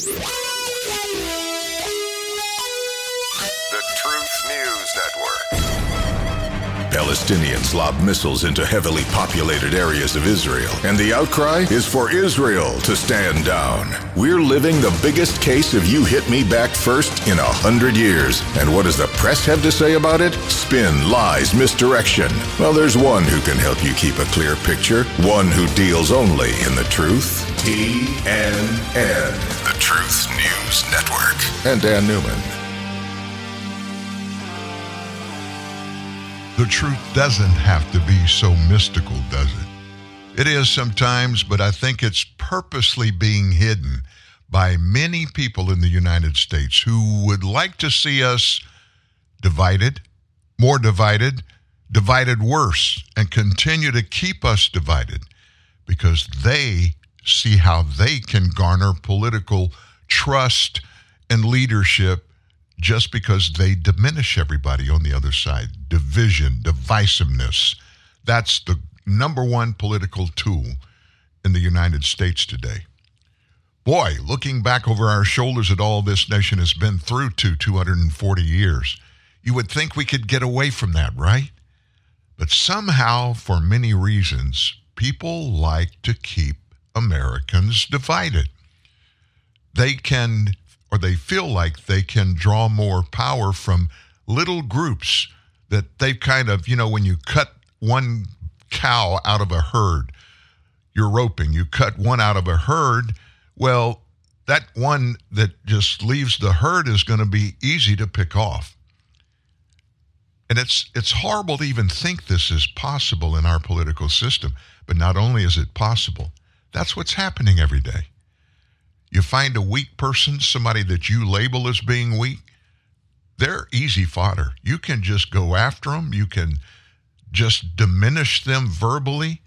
The Truth News Network. Palestinians lob missiles into heavily populated areas of Israel, and the outcry is for Israel to stand down. We're living the biggest case of you hit me back first in a hundred years. And what does the press have to say about it? Spin, lies, misdirection. Well, there's one who can help you keep a clear picture, one who deals only in the truth. TNN, the Truth News Network. And Dan Newman. The truth doesn't have to be so mystical, does it? It is sometimes, but I think it's purposely being hidden by many people in the United States who would like to see us divided, more divided, divided worse, and continue to keep us divided because they see how they can garner political trust and leadership just because they diminish everybody on the other side. Division, divisiveness. That's the number one political tool in the United States today. Boy, looking back over our shoulders at all this nation has been through to 240 years, you would think we could get away from that, right? But somehow, for many reasons, people like to keep Americans divided. They can or they feel like they can draw more power from little groups that they've kind of, you know, when you cut one cow out of a herd, you're roping, you cut one out of a herd, well, that one that just leaves the herd is going to be easy to pick off. And it's it's horrible to even think this is possible in our political system, but not only is it possible, that's what's happening every day. You find a weak person, somebody that you label as being weak, they're easy fodder. You can just go after them. You can just diminish them verbally.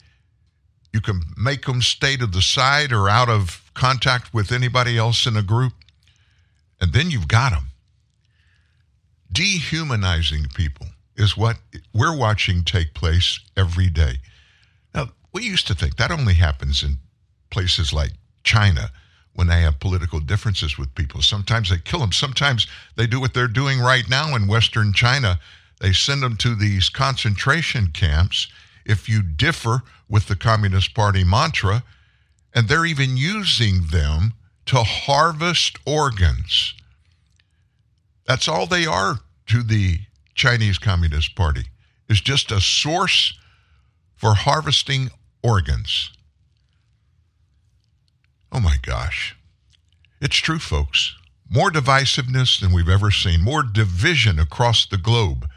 You can make them stay to the side or out of contact with anybody else in a group. And then you've got them. Dehumanizing people is what we're watching take place every day. Now, we used to think that only happens in places like China when they have political differences with people. Sometimes they kill them. Sometimes they do what they're doing right now in Western China. They send them to these concentration camps if you differ with the Communist Party mantra, and they're even using them to harvest organs. That's all they are to the Chinese Communist Party, is just a source for harvesting organs. Oh my gosh. It's true, folks. More divisiveness than we've ever seen, more division across the globe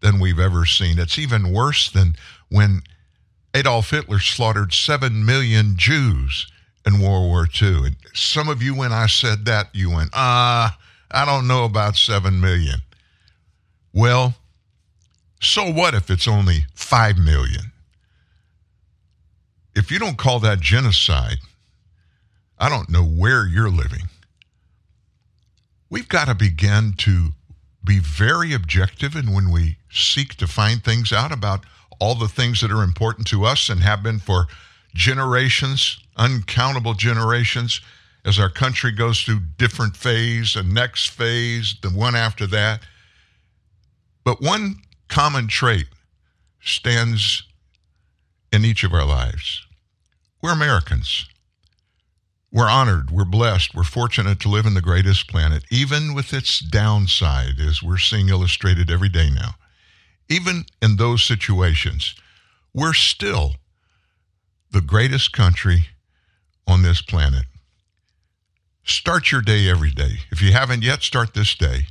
than we've ever seen. It's even worse than when Adolf Hitler slaughtered 7 million Jews in World War II. And some of you, when I said that, you went, ah, I don't know about 7 million. Well, so what if it's only 5 million? If you don't call that genocide, I don't know where you're living. We've got to begin to be very objective and when we seek to find things out about all the things that are important to us and have been for generations, uncountable generations, as our country goes through different phase, the next phase, the one after that. But one common trait stands in each of our lives. We're Americans. We're honored, we're blessed, we're fortunate to live in the greatest planet, even with its downside, as we're seeing illustrated every day now. Even in those situations, we're still the greatest country on this planet. Start your day every day. If you haven't yet, start this day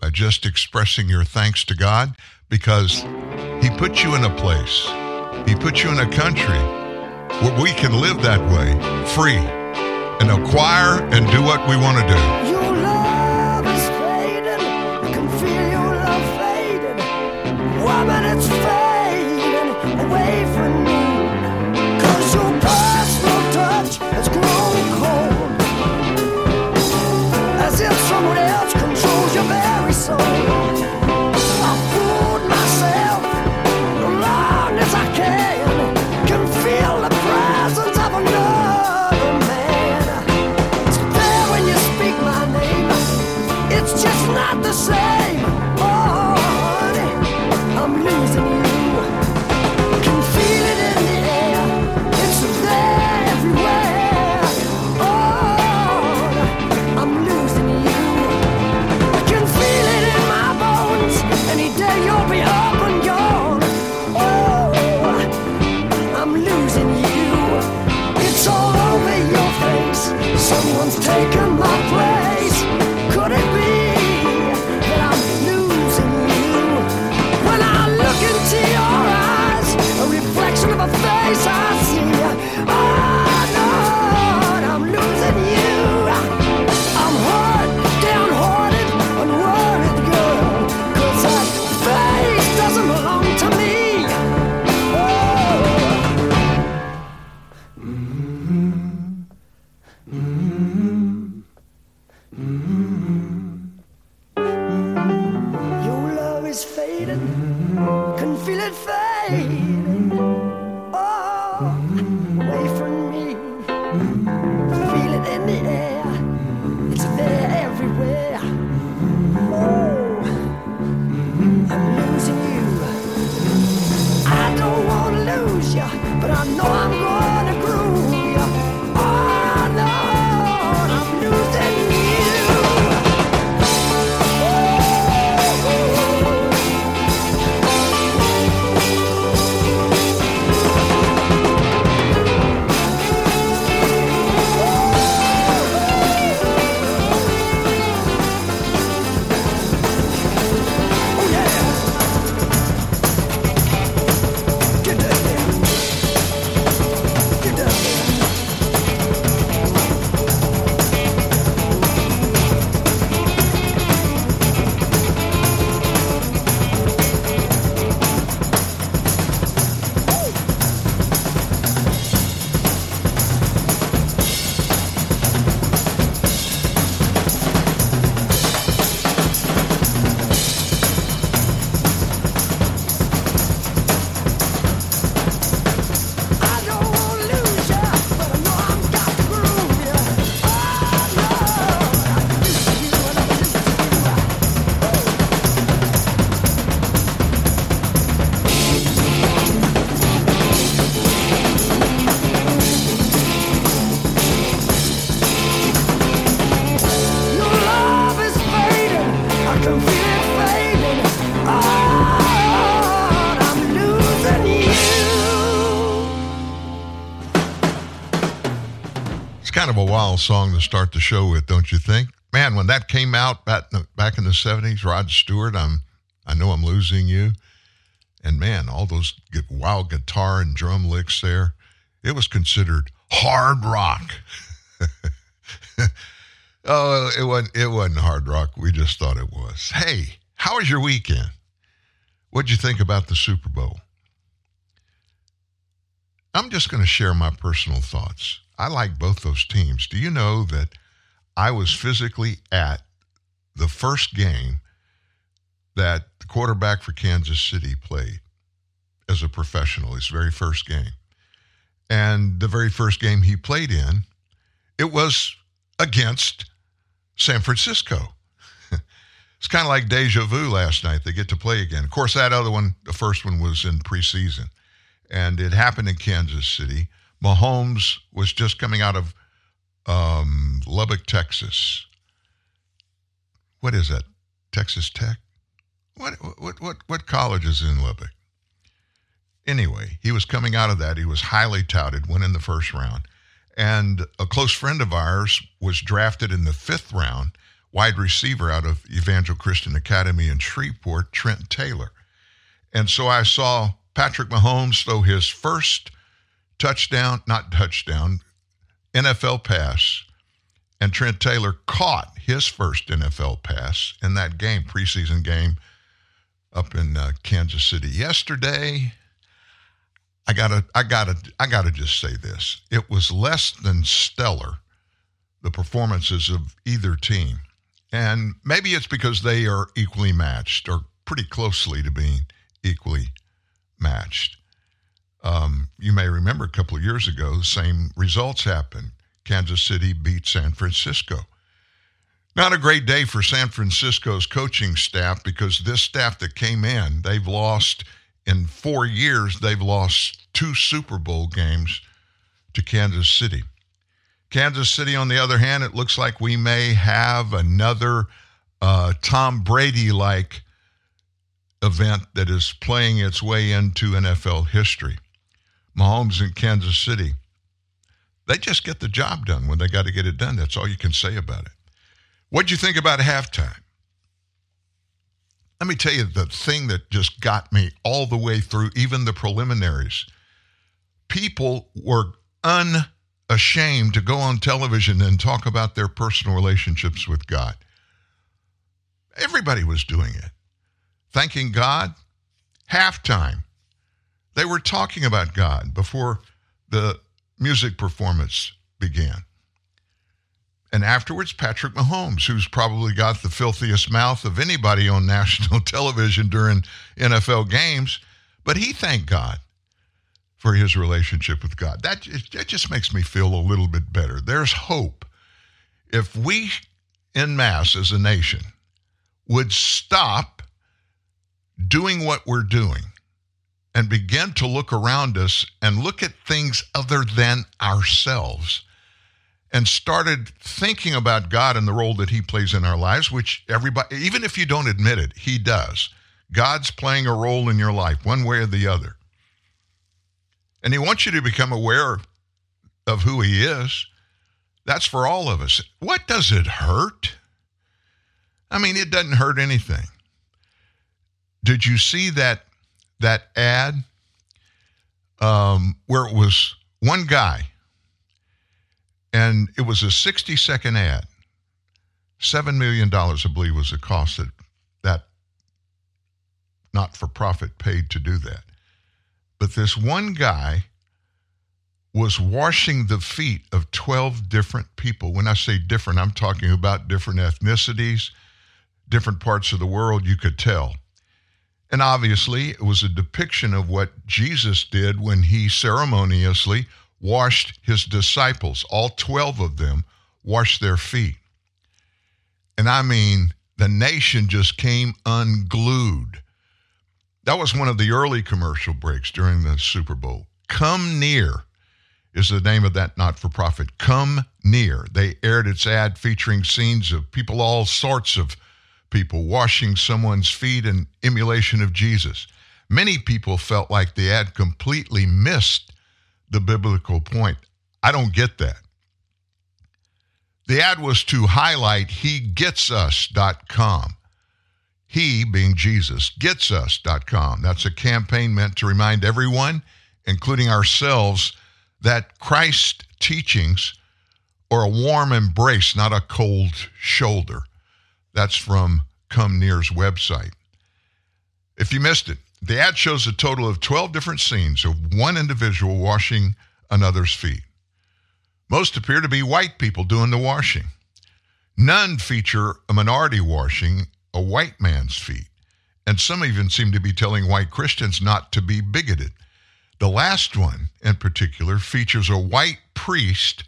by just expressing your thanks to God because He put you in a place, He put you in a country where we can live that way, free and acquire and do what we want to do. Song to start the show with, don't you think? Man, when that came out back in the, back in the 70s, Rod Stewart, I'm, I know I'm losing you. And man, all those wild guitar and drum licks there, it was considered hard rock. oh, it wasn't, it wasn't hard rock. We just thought it was. Hey, how was your weekend? What'd you think about the Super Bowl? I'm just going to share my personal thoughts. I like both those teams. Do you know that I was physically at the first game that the quarterback for Kansas City played as a professional, his very first game? And the very first game he played in, it was against San Francisco. it's kind of like deja vu last night. They get to play again. Of course, that other one, the first one was in preseason and it happened in Kansas City. Mahomes was just coming out of um, Lubbock, Texas. What is that? Texas Tech? What what what what college is in Lubbock? Anyway, he was coming out of that. He was highly touted, went in the first round, and a close friend of ours was drafted in the fifth round, wide receiver out of Evangel Christian Academy in Shreveport, Trent Taylor. And so I saw Patrick Mahomes throw his first touchdown, not touchdown, NFL pass, and Trent Taylor caught his first NFL pass in that game, preseason game up in uh, Kansas City yesterday. I gotta, I gotta, I gotta just say this: it was less than stellar, the performances of either team, and maybe it's because they are equally matched or pretty closely to being equally matched. Um, you may remember a couple of years ago, the same results happened. Kansas City beat San Francisco. Not a great day for San Francisco's coaching staff because this staff that came in, they've lost in four years, they've lost two Super Bowl games to Kansas City. Kansas City, on the other hand, it looks like we may have another uh, Tom Brady like event that is playing its way into NFL history. Mahomes in Kansas City, they just get the job done when they got to get it done. That's all you can say about it. What'd you think about halftime? Let me tell you the thing that just got me all the way through, even the preliminaries. People were unashamed to go on television and talk about their personal relationships with God. Everybody was doing it thanking God. Halftime, they were talking about God before the music performance began. And afterwards, Patrick Mahomes, who's probably got the filthiest mouth of anybody on national television during NFL games, but he thanked God for his relationship with God. That, that just makes me feel a little bit better. There's hope. If we, in mass as a nation, would stop doing what we're doing and begin to look around us and look at things other than ourselves and started thinking about God and the role that he plays in our lives, which everybody, even if you don't admit it, he does. God's playing a role in your life, one way or the other. And he wants you to become aware of who he is. That's for all of us. What does it hurt? I mean, it doesn't hurt anything. Did you see that that ad um, where it was one guy and it was a 60 second ad. $7 million, I believe, was the cost that that not for profit paid to do that. But this one guy was washing the feet of 12 different people. When I say different, I'm talking about different ethnicities, different parts of the world, you could tell. And obviously, it was a depiction of what Jesus did when he ceremoniously washed his disciples, all 12 of them washed their feet. And I mean, the nation just came unglued. That was one of the early commercial breaks during the Super Bowl. Come Near is the name of that not for profit. Come Near. They aired its ad featuring scenes of people, all sorts of people, washing someone's feet in emulation of Jesus. Many people felt like the ad completely missed the biblical point. I don't get that. The ad was to highlight hegetsus.com. He, being Jesus, getsus.com. That's a campaign meant to remind everyone, including ourselves, that Christ's teachings are a warm embrace, not a cold shoulder. That's from Come Near's website. If you missed it, the ad shows a total of 12 different scenes of one individual washing another's feet. Most appear to be white people doing the washing. None feature a minority washing a white man's feet. And some even seem to be telling white Christians not to be bigoted. The last one, in particular, features a white priest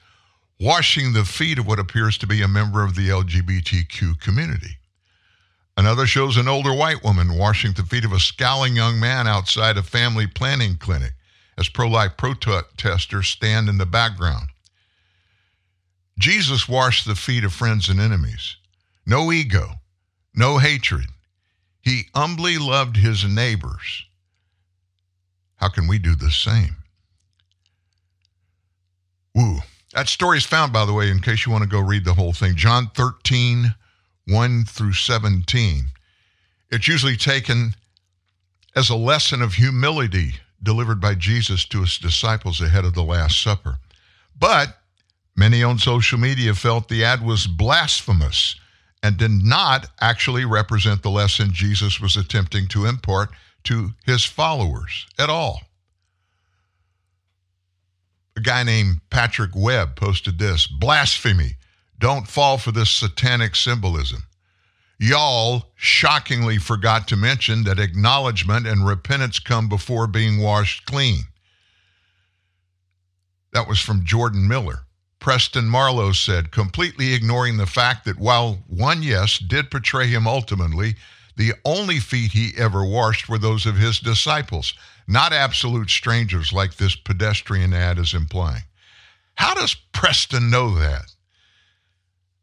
washing the feet of what appears to be a member of the LGBTQ community. Another shows an older white woman washing the feet of a scowling young man outside a family planning clinic as pro life protesters stand in the background. Jesus washed the feet of friends and enemies. No ego, no hatred. He humbly loved his neighbors. How can we do the same? Woo. That story is found, by the way, in case you want to go read the whole thing. John 13, 1 through 17. It's usually taken as a lesson of humility delivered by Jesus to his disciples ahead of the Last Supper. But many on social media felt the ad was blasphemous and did not actually represent the lesson Jesus was attempting to impart to his followers at all. Guy named Patrick Webb posted this blasphemy don't fall for this satanic symbolism. Y'all shockingly forgot to mention that acknowledgement and repentance come before being washed clean. That was from Jordan Miller. Preston Marlowe said, completely ignoring the fact that while one yes did portray him ultimately, the only feet he ever washed were those of his disciples, not absolute strangers like this pedestrian ad is implying. How does Preston know that?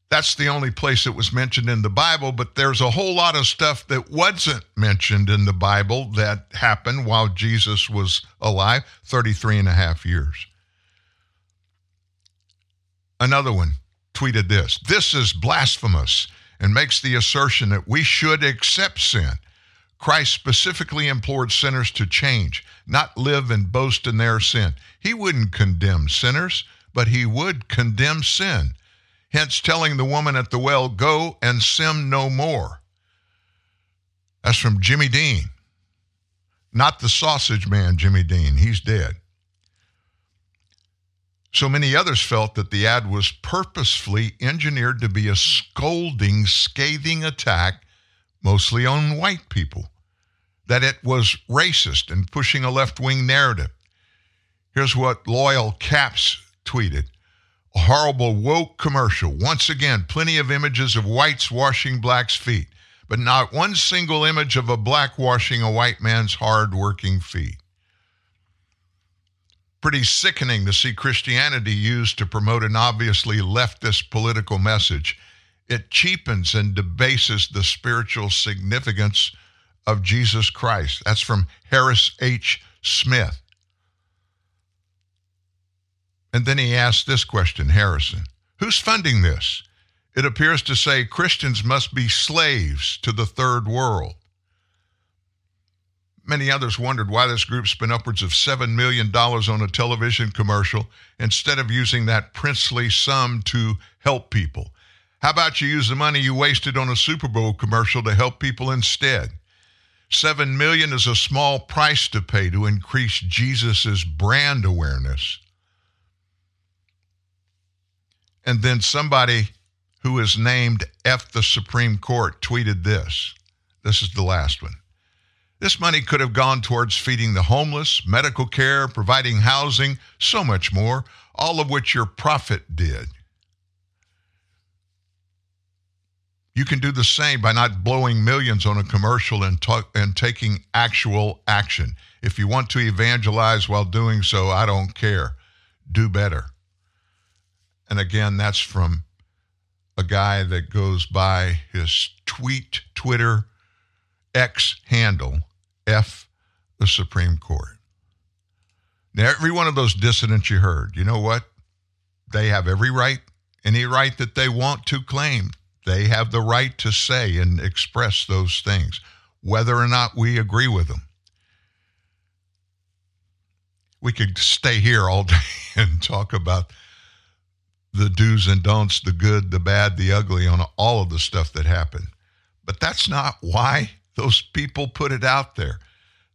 That's the only place it was mentioned in the Bible, but there's a whole lot of stuff that wasn't mentioned in the Bible that happened while Jesus was alive 33 and a half years. Another one tweeted this This is blasphemous and makes the assertion that we should accept sin. Christ specifically implored sinners to change, not live and boast in their sin. He wouldn't condemn sinners, but he would condemn sin hence telling the woman at the well, Go and sin no more. That's from Jimmy Dean. Not the sausage man, Jimmy Dean. He's dead. So many others felt that the ad was purposefully engineered to be a scolding, scathing attack, mostly on white people, that it was racist and pushing a left wing narrative. Here's what Loyal Caps tweeted a horrible woke commercial. Once again, plenty of images of whites washing blacks' feet, but not one single image of a black washing a white man's hard working feet. Pretty sickening to see Christianity used to promote an obviously leftist political message. It cheapens and debases the spiritual significance of Jesus Christ. That's from Harris H. Smith. And then he asked this question Harrison, who's funding this? It appears to say Christians must be slaves to the third world. Many others wondered why this group spent upwards of $7 million on a television commercial instead of using that princely sum to help people. How about you use the money you wasted on a Super Bowl commercial to help people instead? 7 million is a small price to pay to increase Jesus' brand awareness. And then somebody who is named F the Supreme Court tweeted this. This is the last one. This money could have gone towards feeding the homeless, medical care, providing housing, so much more, all of which your prophet did. You can do the same by not blowing millions on a commercial and, and taking actual action. If you want to evangelize while doing so, I don't care. Do better. And again, that's from a guy that goes by his tweet, Twitter, X handle, F the Supreme Court. Now, every one of those dissidents you heard, you know what? They have every right, any right that they want to claim. They have the right to say and express those things, whether or not we agree with them. We could stay here all day and talk about the do's and don'ts, the good, the bad, the ugly, on all of the stuff that happened. But that's not why those people put it out there.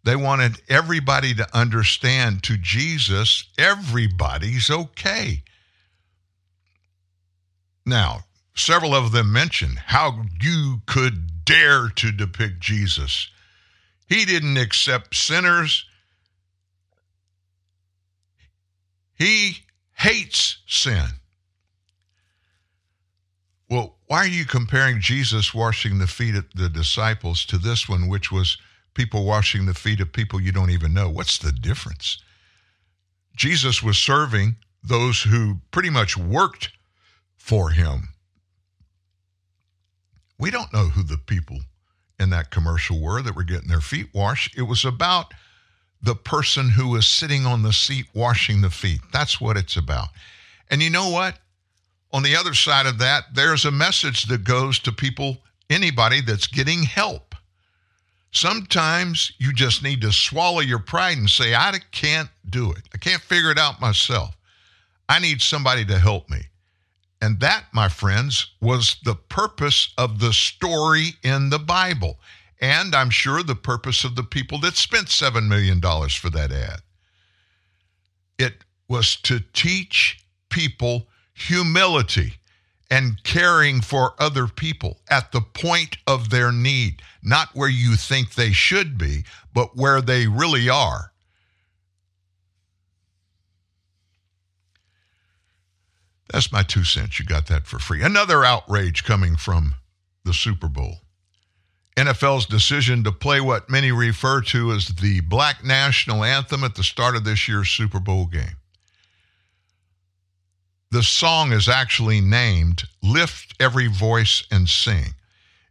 They wanted everybody to understand to Jesus, everybody's okay. Now, several of them mentioned how you could dare to depict Jesus. He didn't accept sinners. He hates sin. Why are you comparing Jesus washing the feet of the disciples to this one, which was people washing the feet of people you don't even know? What's the difference? Jesus was serving those who pretty much worked for him. We don't know who the people in that commercial were that were getting their feet washed. It was about the person who was sitting on the seat washing the feet. That's what it's about. And you know what? On the other side of that, there's a message that goes to people, anybody that's getting help. Sometimes you just need to swallow your pride and say, I can't do it. I can't figure it out myself. I need somebody to help me. And that, my friends, was the purpose of the story in the Bible. And I'm sure the purpose of the people that spent $7 million for that ad. It was to teach people humility and caring for other people at the point of their need, not where you think they should be, but where they really are. That's my two cents. You got that for free. Another outrage coming from the Super Bowl. NFL's decision to play what many refer to as the Black National Anthem at the start of this year's Super Bowl game. The song is actually named Lift Every Voice and Sing.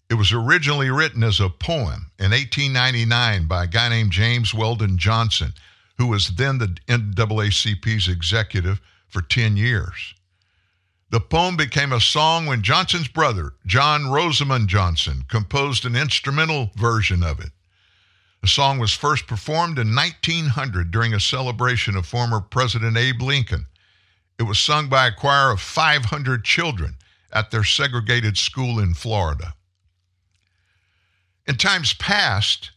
It was originally written as a poem in 1899 by a guy named James Weldon Johnson, who was then the NAACP's executive for 10 years. The poem became a song when Johnson's brother, John Rosamond Johnson, composed an instrumental version of it. The song was first performed in 1900 during a celebration of former President Abe Lincoln. It was sung by a choir of 500 children at their segregated school in Florida. In times past,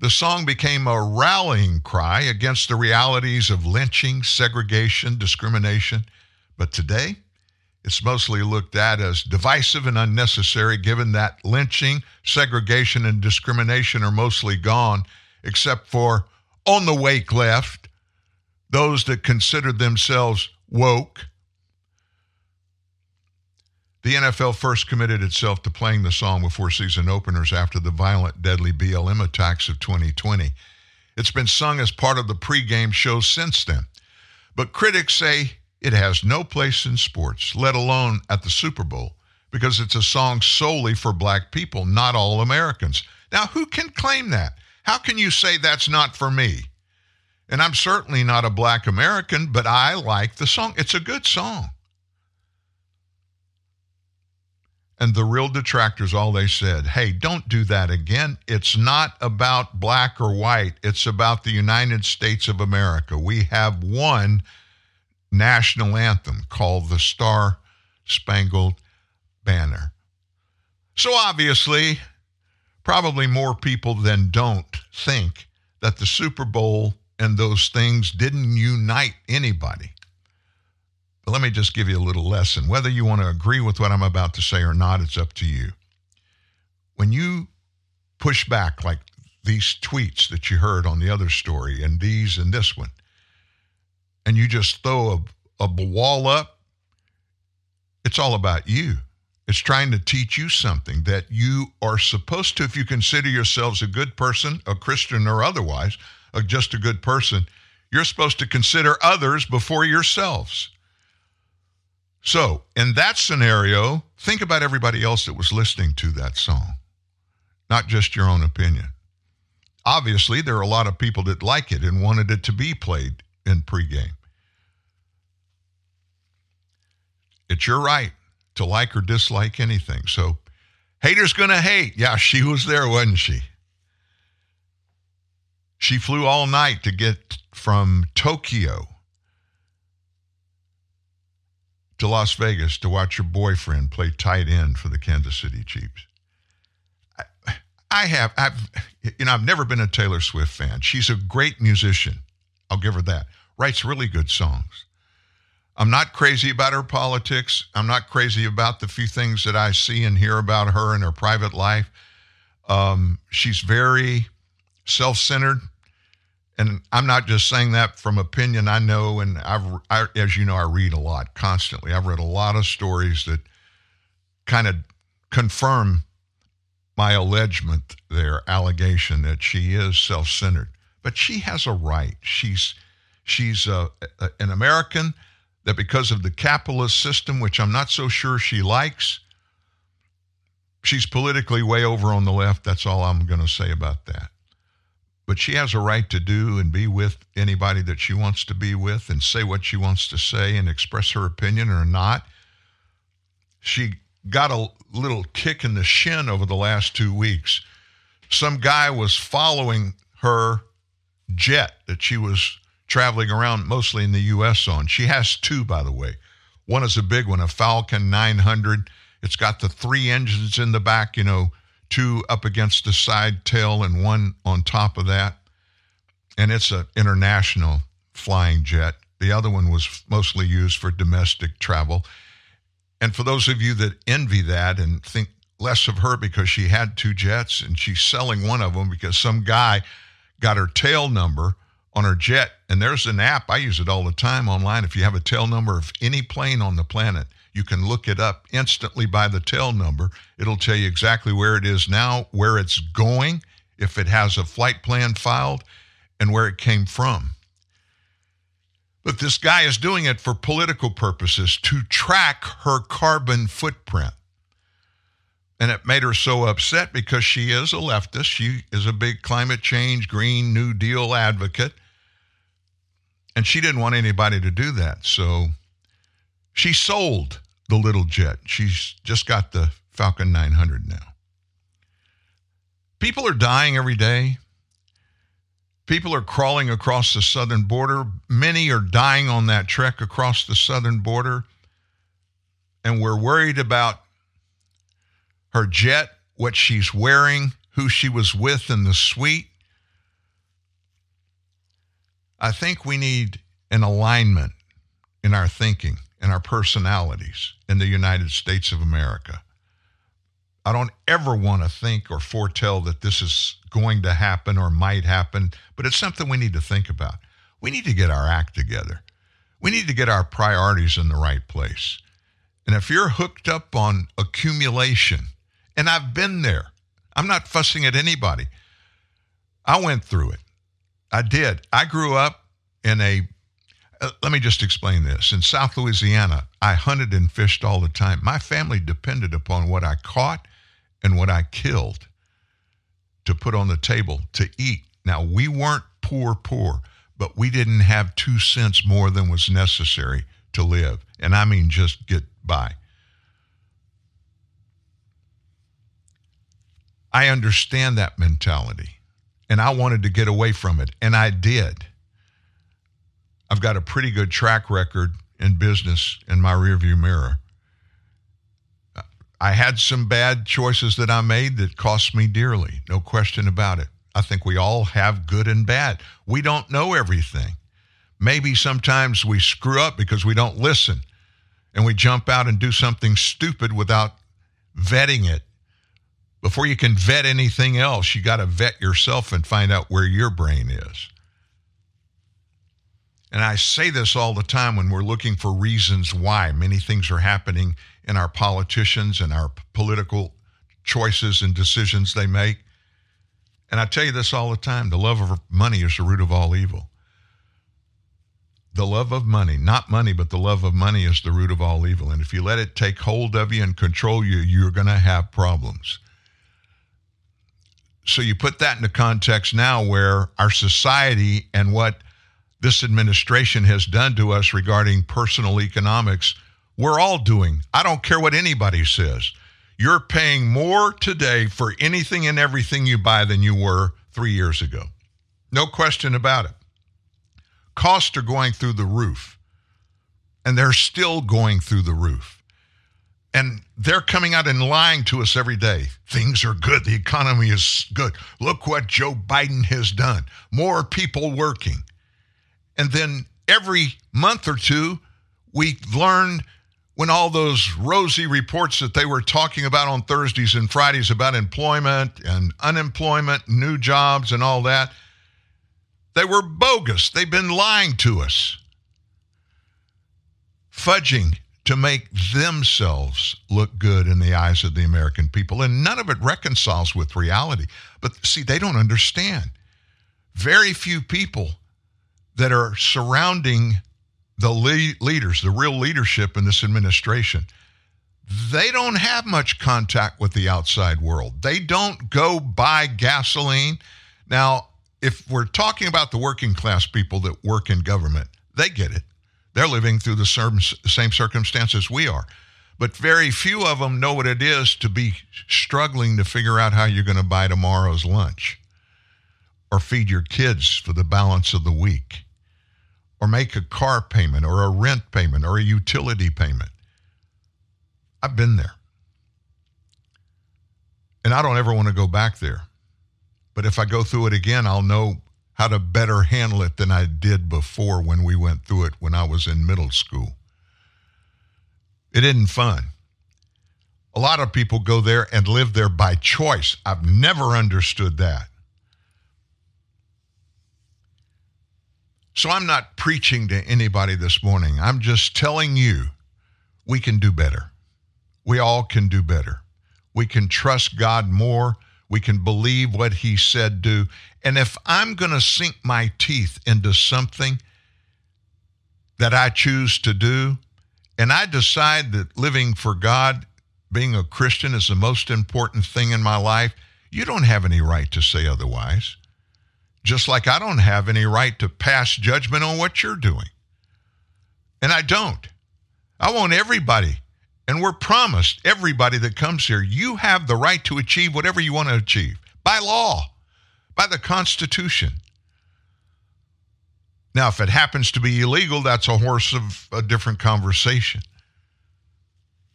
The song became a rallying cry against the realities of lynching, segregation, discrimination. But today, it's mostly looked at as divisive and unnecessary, given that lynching, segregation, and discrimination are mostly gone, except for on the wake left, those that consider themselves woke. The NFL first committed itself to playing the song before season openers after the violent, deadly BLM attacks of 2020. It's been sung as part of the pregame shows since then. But critics say it has no place in sports, let alone at the Super Bowl, because it's a song solely for black people, not all Americans. Now, who can claim that? How can you say that's not for me? And I'm certainly not a black American, but I like the song. It's a good song. And the real detractors, all they said, hey, don't do that again. It's not about black or white, it's about the United States of America. We have one national anthem called the Star Spangled Banner. So obviously, probably more people than don't think that the Super Bowl and those things didn't unite anybody. But let me just give you a little lesson. Whether you want to agree with what I'm about to say or not, it's up to you. When you push back like these tweets that you heard on the other story and these and this one, and you just throw a, a wall up, it's all about you. It's trying to teach you something that you are supposed to, if you consider yourselves a good person, a Christian or otherwise, or just a good person, you're supposed to consider others before yourselves. So, in that scenario, think about everybody else that was listening to that song, not just your own opinion. Obviously, there are a lot of people that like it and wanted it to be played in pregame. It's your right to like or dislike anything. So, haters gonna hate. Yeah, she was there, wasn't she? She flew all night to get from Tokyo to Las Vegas to watch her boyfriend play tight end for the Kansas City Chiefs. I, have, I've, you know, I've never been a Taylor Swift fan. She's a great musician. I'll give her that. Writes really good songs. I'm not crazy about her politics. I'm not crazy about the few things that I see and hear about her in her private life. Um, she's very self centered and I'm not just saying that from opinion. I know, and I've, I, as you know, I read a lot constantly. I've read a lot of stories that kind of confirm my allegement, their allegation that she is self-centered. But she has a right. She's she's a, a, an American that because of the capitalist system, which I'm not so sure she likes, she's politically way over on the left. That's all I'm going to say about that but she has a right to do and be with anybody that she wants to be with and say what she wants to say and express her opinion or not. She got a little kick in the shin over the last two weeks. Some guy was following her jet that she was traveling around mostly in the U.S. on. She has two, by the way. One is a big one, a Falcon 900. It's got the three engines in the back, you know, two up against the side tail and one on top of that. And it's an international flying jet. The other one was mostly used for domestic travel. And for those of you that envy that and think less of her because she had two jets and she's selling one of them because some guy got her tail number on her jet. And there's an app, I use it all the time online. If you have a tail number of any plane on the planet, you can look it up instantly by the tail number. It'll tell you exactly where it is now, where it's going, if it has a flight plan filed, and where it came from. But this guy is doing it for political purposes to track her carbon footprint. And it made her so upset because she is a leftist. She is a big climate change, Green New Deal advocate. And she didn't want anybody to do that. So she sold the little jet. She's just got the Falcon 900 now. People are dying every day. People are crawling across the southern border. Many are dying on that trek across the southern border. And we're worried about her jet, what she's wearing, who she was with in the suite. I think we need an alignment in our thinking and our personalities in the United States of America. I don't ever want to think or foretell that this is going to happen or might happen, but it's something we need to think about. We need to get our act together. We need to get our priorities in the right place. And if you're hooked up on accumulation, and I've been there, I'm not fussing at anybody. I went through it. I did. I grew up in a, uh, let me just explain this. In South Louisiana, I hunted and fished all the time. My family depended upon what I caught and what I killed to put on the table to eat. Now, we weren't poor, poor, but we didn't have two cents more than was necessary to live. And I mean just get by. I understand that mentality and I wanted to get away from it, and I did. I've got a pretty good track record in business in my rearview mirror. I had some bad choices that I made that cost me dearly, no question about it. I think we all have good and bad. We don't know everything. Maybe sometimes we screw up because we don't listen and we jump out and do something stupid without vetting it. Before you can vet anything else, you got to vet yourself and find out where your brain is. And I say this all the time when we're looking for reasons why many things are happening in our politicians and our political choices and decisions they make. And I tell you this all the time the love of money is the root of all evil. The love of money, not money, but the love of money is the root of all evil. And if you let it take hold of you and control you, you're going to have problems. So you put that into context now where our society and what this administration has done to us regarding personal economics we're all doing. I don't care what anybody says. You're paying more today for anything and everything you buy than you were three years ago. No question about it. Costs are going through the roof, and they're still going through the roof. And they're coming out and lying to us every day. Things are good. The economy is good. Look what Joe Biden has done. More people working. And then every month or two, we learned when all those rosy reports that they were talking about on Thursdays and Fridays about employment and unemployment, new jobs, and all that, they were bogus. They've been lying to us, fudging to make themselves look good in the eyes of the American people. And none of it reconciles with reality. But see, they don't understand. Very few people that are surrounding the le- leaders, the real leadership in this administration, they don't have much contact with the outside world. They don't go buy gasoline. Now, if we're talking about the working class people that work in government, they get it. They're living through the same circumstances we are. But very few of them know what it is to be struggling to figure out how you're going to buy tomorrow's lunch or feed your kids for the balance of the week or make a car payment or a rent payment or a utility payment. I've been there. And I don't ever want to go back there. But if I go through it again, I'll know how to better handle it than I did before when we went through it when I was in middle school. It isn't fun. A lot of people go there and live there by choice. I've never understood that. So I'm not preaching to anybody this morning. I'm just telling you we can do better. We all can do better. We can trust God more. We can believe what He said do. And if I'm going to sink my teeth into something that I choose to do, and I decide that living for God, being a Christian, is the most important thing in my life, you don't have any right to say otherwise just like I don't have any right to pass judgment on what you're doing. And I don't. I want everybody, and we're promised everybody that comes here, you have the right to achieve whatever you want to achieve by law, by the Constitution. Now, if it happens to be illegal, that's a horse of a different conversation.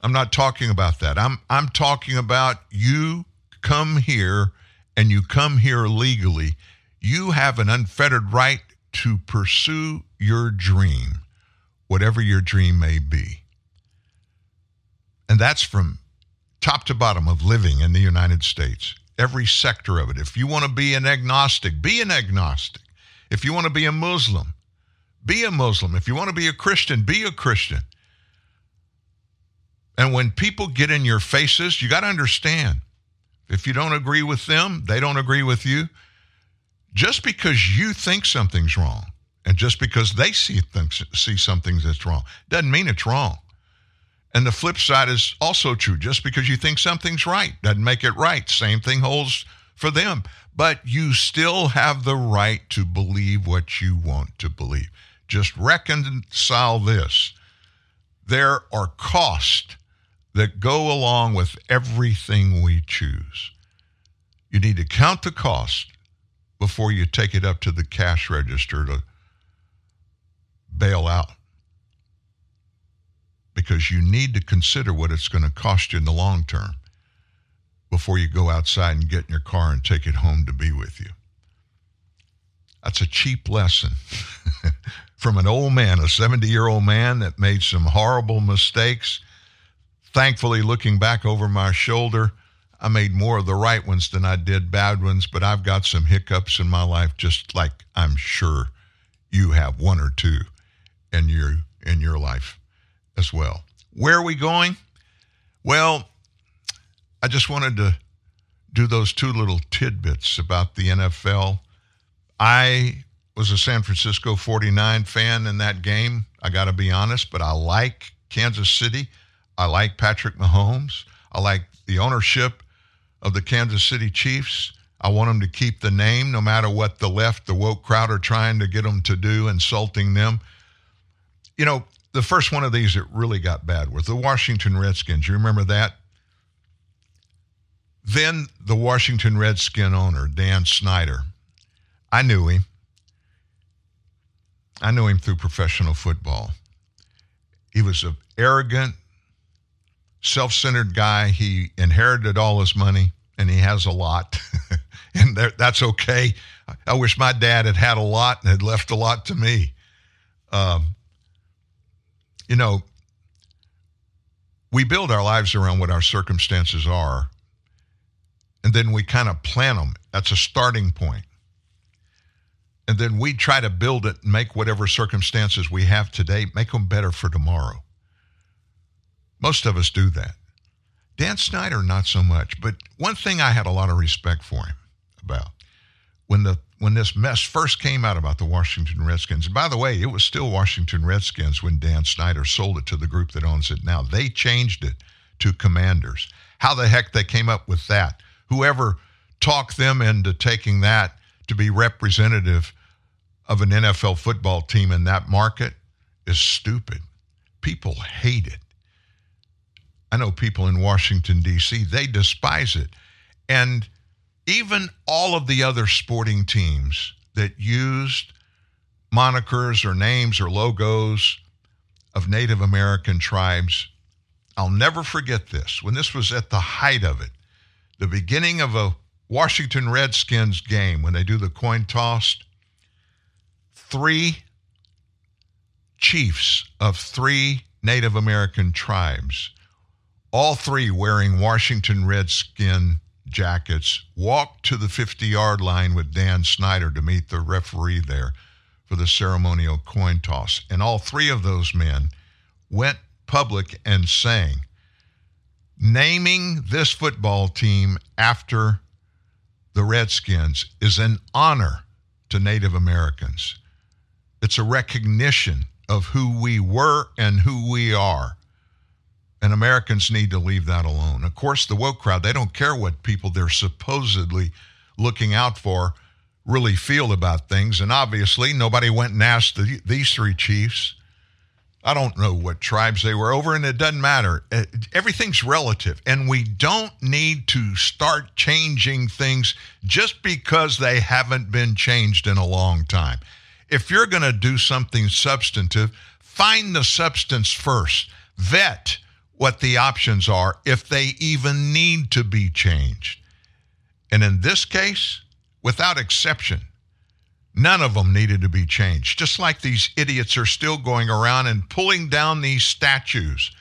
I'm not talking about that. I'm, I'm talking about you come here and you come here legally you have an unfettered right to pursue your dream, whatever your dream may be. And that's from top to bottom of living in the United States, every sector of it. If you want to be an agnostic, be an agnostic. If you want to be a Muslim, be a Muslim. If you want to be a Christian, be a Christian. And when people get in your faces, you got to understand if you don't agree with them, they don't agree with you. Just because you think something's wrong and just because they see things, see something that's wrong doesn't mean it's wrong. And the flip side is also true. Just because you think something's right doesn't make it right. Same thing holds for them. But you still have the right to believe what you want to believe. Just reconcile this. There are costs that go along with everything we choose. You need to count the cost before you take it up to the cash register to bail out. Because you need to consider what it's going to cost you in the long term before you go outside and get in your car and take it home to be with you. That's a cheap lesson from an old man, a 70 year old man that made some horrible mistakes. Thankfully, looking back over my shoulder, I made more of the right ones than I did bad ones, but I've got some hiccups in my life, just like I'm sure you have one or two in your in your life as well. Where are we going? Well, I just wanted to do those two little tidbits about the NFL. I was a San Francisco 49 fan in that game. I got to be honest, but I like Kansas City. I like Patrick Mahomes. I like the ownership of the Kansas City Chiefs. I want them to keep the name no matter what the left, the woke crowd are trying to get them to do, insulting them. You know, the first one of these that really got bad was the Washington Redskins. You remember that? Then the Washington Redskin owner, Dan Snyder. I knew him. I knew him through professional football. He was an arrogant, self centered guy. He inherited all his money, and he has a lot. and that's okay. I wish my dad had had a lot and had left a lot to me. Um, you know, we build our lives around what our circumstances are, and then we kind of plan them. That's a starting point. And then we try to build it and make whatever circumstances we have today, make them better for tomorrow. Most of us do that. Dan Snyder, not so much. But one thing I had a lot of respect for him about when the when this mess first came out about the Washington Redskins. And by the way, it was still Washington Redskins when Dan Snyder sold it to the group that owns it now. They changed it to Commanders. How the heck they came up with that? Whoever talked them into taking that to be representative of an NFL football team in that market is stupid. People hate it. I know people in Washington, D.C., they despise it. And even all of the other sporting teams that used monikers or names or logos of Native American tribes, I'll never forget this. When this was at the height of it, the beginning of a Washington Redskins game, when they do the coin toss, three chiefs of three Native American tribes all three wearing Washington Redskin jackets, walked to the 50 yard line with Dan Snyder to meet the referee there for the ceremonial coin toss. And all three of those men went public and sang, naming this football team after the Redskins is an honor to Native Americans. It's a recognition of who we were and who we are. And Americans need to leave that alone. Of course, the woke crowd, they don't care what people they're supposedly looking out for really feel about things. And obviously, nobody went and asked the, these three chiefs. I don't know what tribes they were over, and it doesn't matter. Uh, everything's relative, and we don't need to start changing things just because they haven't been changed in a long time. If you're going to do something substantive, find the substance first. Vet what the options are if they even need to be changed. And in this case, without exception, None of them needed to be changed. Just like these idiots are still going around and pulling down these statues.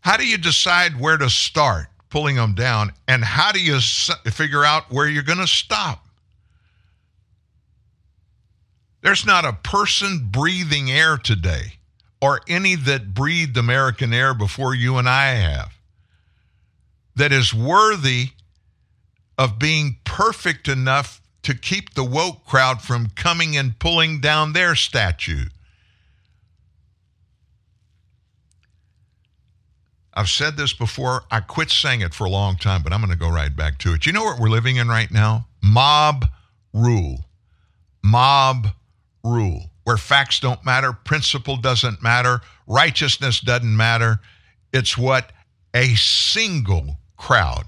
How do you decide where to start pulling them down? And how do you figure out where you're going to stop? There's not a person breathing air today or any that breathed American air before you and I have that is worthy of being perfect enough to keep the woke crowd from coming and pulling down their statue. I've said this before. I quit saying it for a long time, but I'm going to go right back to it. You know what we're living in right now? Mob rule. Mob rule. Where facts don't matter, principle doesn't matter, righteousness doesn't matter. It's what a single crowd,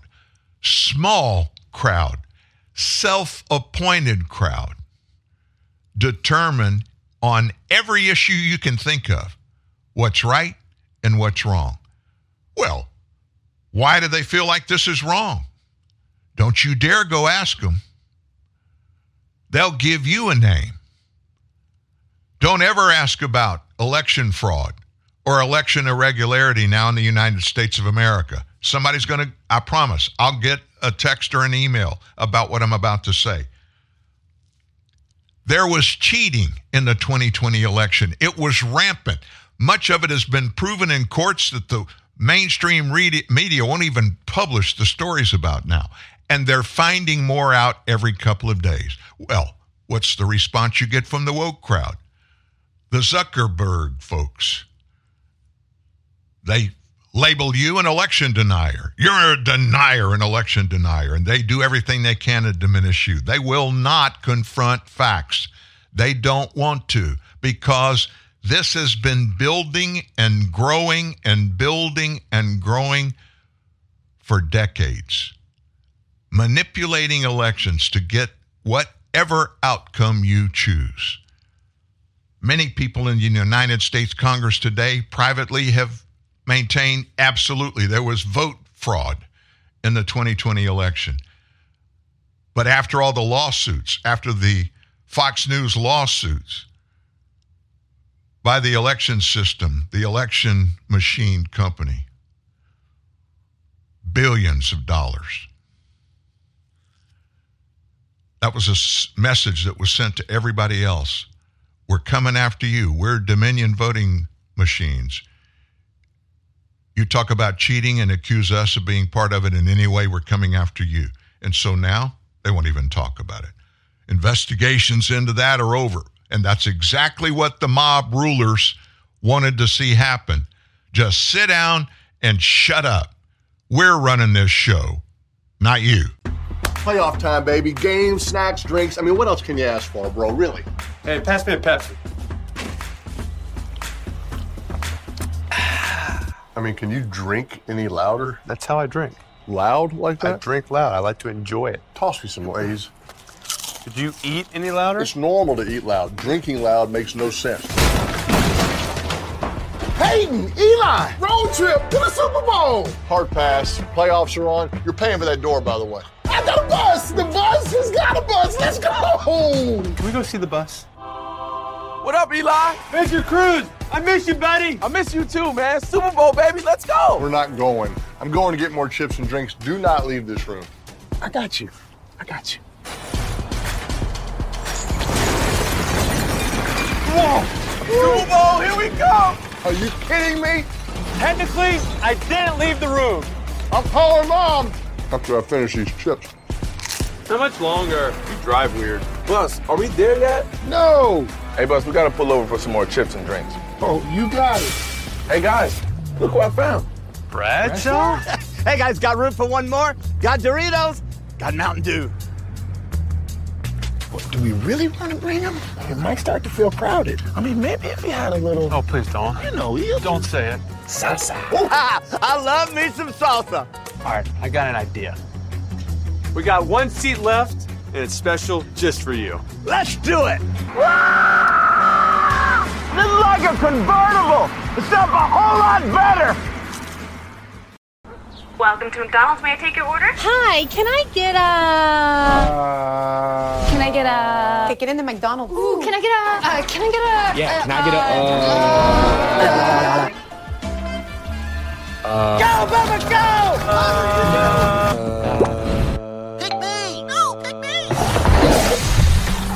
small crowd, self appointed crowd determine on every issue you can think of what's right and what's wrong. Well, why do they feel like this is wrong? Don't you dare go ask them. They'll give you a name. Don't ever ask about election fraud or election irregularity now in the United States of America. Somebody's going to, I promise, I'll get a text or an email about what I'm about to say. There was cheating in the 2020 election. It was rampant. Much of it has been proven in courts that the mainstream media won't even publish the stories about now. And they're finding more out every couple of days. Well, what's the response you get from the woke crowd? The Zuckerberg folks. They label you an election denier. You're a denier, an election denier, and they do everything they can to diminish you. They will not confront facts. They don't want to because this has been building and growing and building and growing for decades. Manipulating elections to get whatever outcome you choose. Many people in the United States Congress today privately have maintained absolutely there was vote fraud in the 2020 election. But after all the lawsuits, after the Fox News lawsuits by the election system, the election machine company, billions of dollars. That was a message that was sent to everybody else. We're coming after you. We're Dominion voting machines. You talk about cheating and accuse us of being part of it in any way, we're coming after you. And so now they won't even talk about it. Investigations into that are over. And that's exactly what the mob rulers wanted to see happen. Just sit down and shut up. We're running this show, not you. Playoff time, baby. Games, snacks, drinks. I mean, what else can you ask for, bro? Really? Hey, pass me a Pepsi. I mean, can you drink any louder? That's how I drink. Loud like that? I drink loud. I like to enjoy it. Toss me some Lay's. Did you eat any louder? It's normal to eat loud. Drinking loud makes no sense. Hayden, Eli, road trip to the Super Bowl. Hard pass. Playoffs are on. You're paying for that door, by the way. I got a bus. The bus has got a bus. Let's go. Can we go see the bus? What up, Eli? Mr. Cruz, I miss you, buddy. I miss you too, man. Super Bowl, baby. Let's go. We're not going. I'm going to get more chips and drinks. Do not leave this room. I got you. I got you. Super Bowl, here we go. Are you kidding me? Technically, I didn't leave the room. I'm calling mom after I finish these chips. How much longer? You drive weird. Bus, are we there yet? No. Hey, Bus, we gotta pull over for some more chips and drinks. Oh, you got it. Hey, guys, look what I found. Bradshaw? Hey guys, got room for one more? Got Doritos? Got Mountain Dew. Do we really want to bring him? It might start to feel crowded. I mean, maybe if he had a little, Oh, please don't. you know, he'll Don't say it. salsa. Ha! I love me some salsa. All right, I got an idea. We got one seat left, and it's special just for you. Let's do it. This is like a convertible, except a whole lot better. Welcome to McDonald's. May I take your order? Hi, can I get a? Uh, can I get a? Get in the McDonald's. Ooh, can I get a? Uh, can I get a? Yeah, can I get a? Uh, uh, go, Bubba, go! Uh, pick me! No, pick me!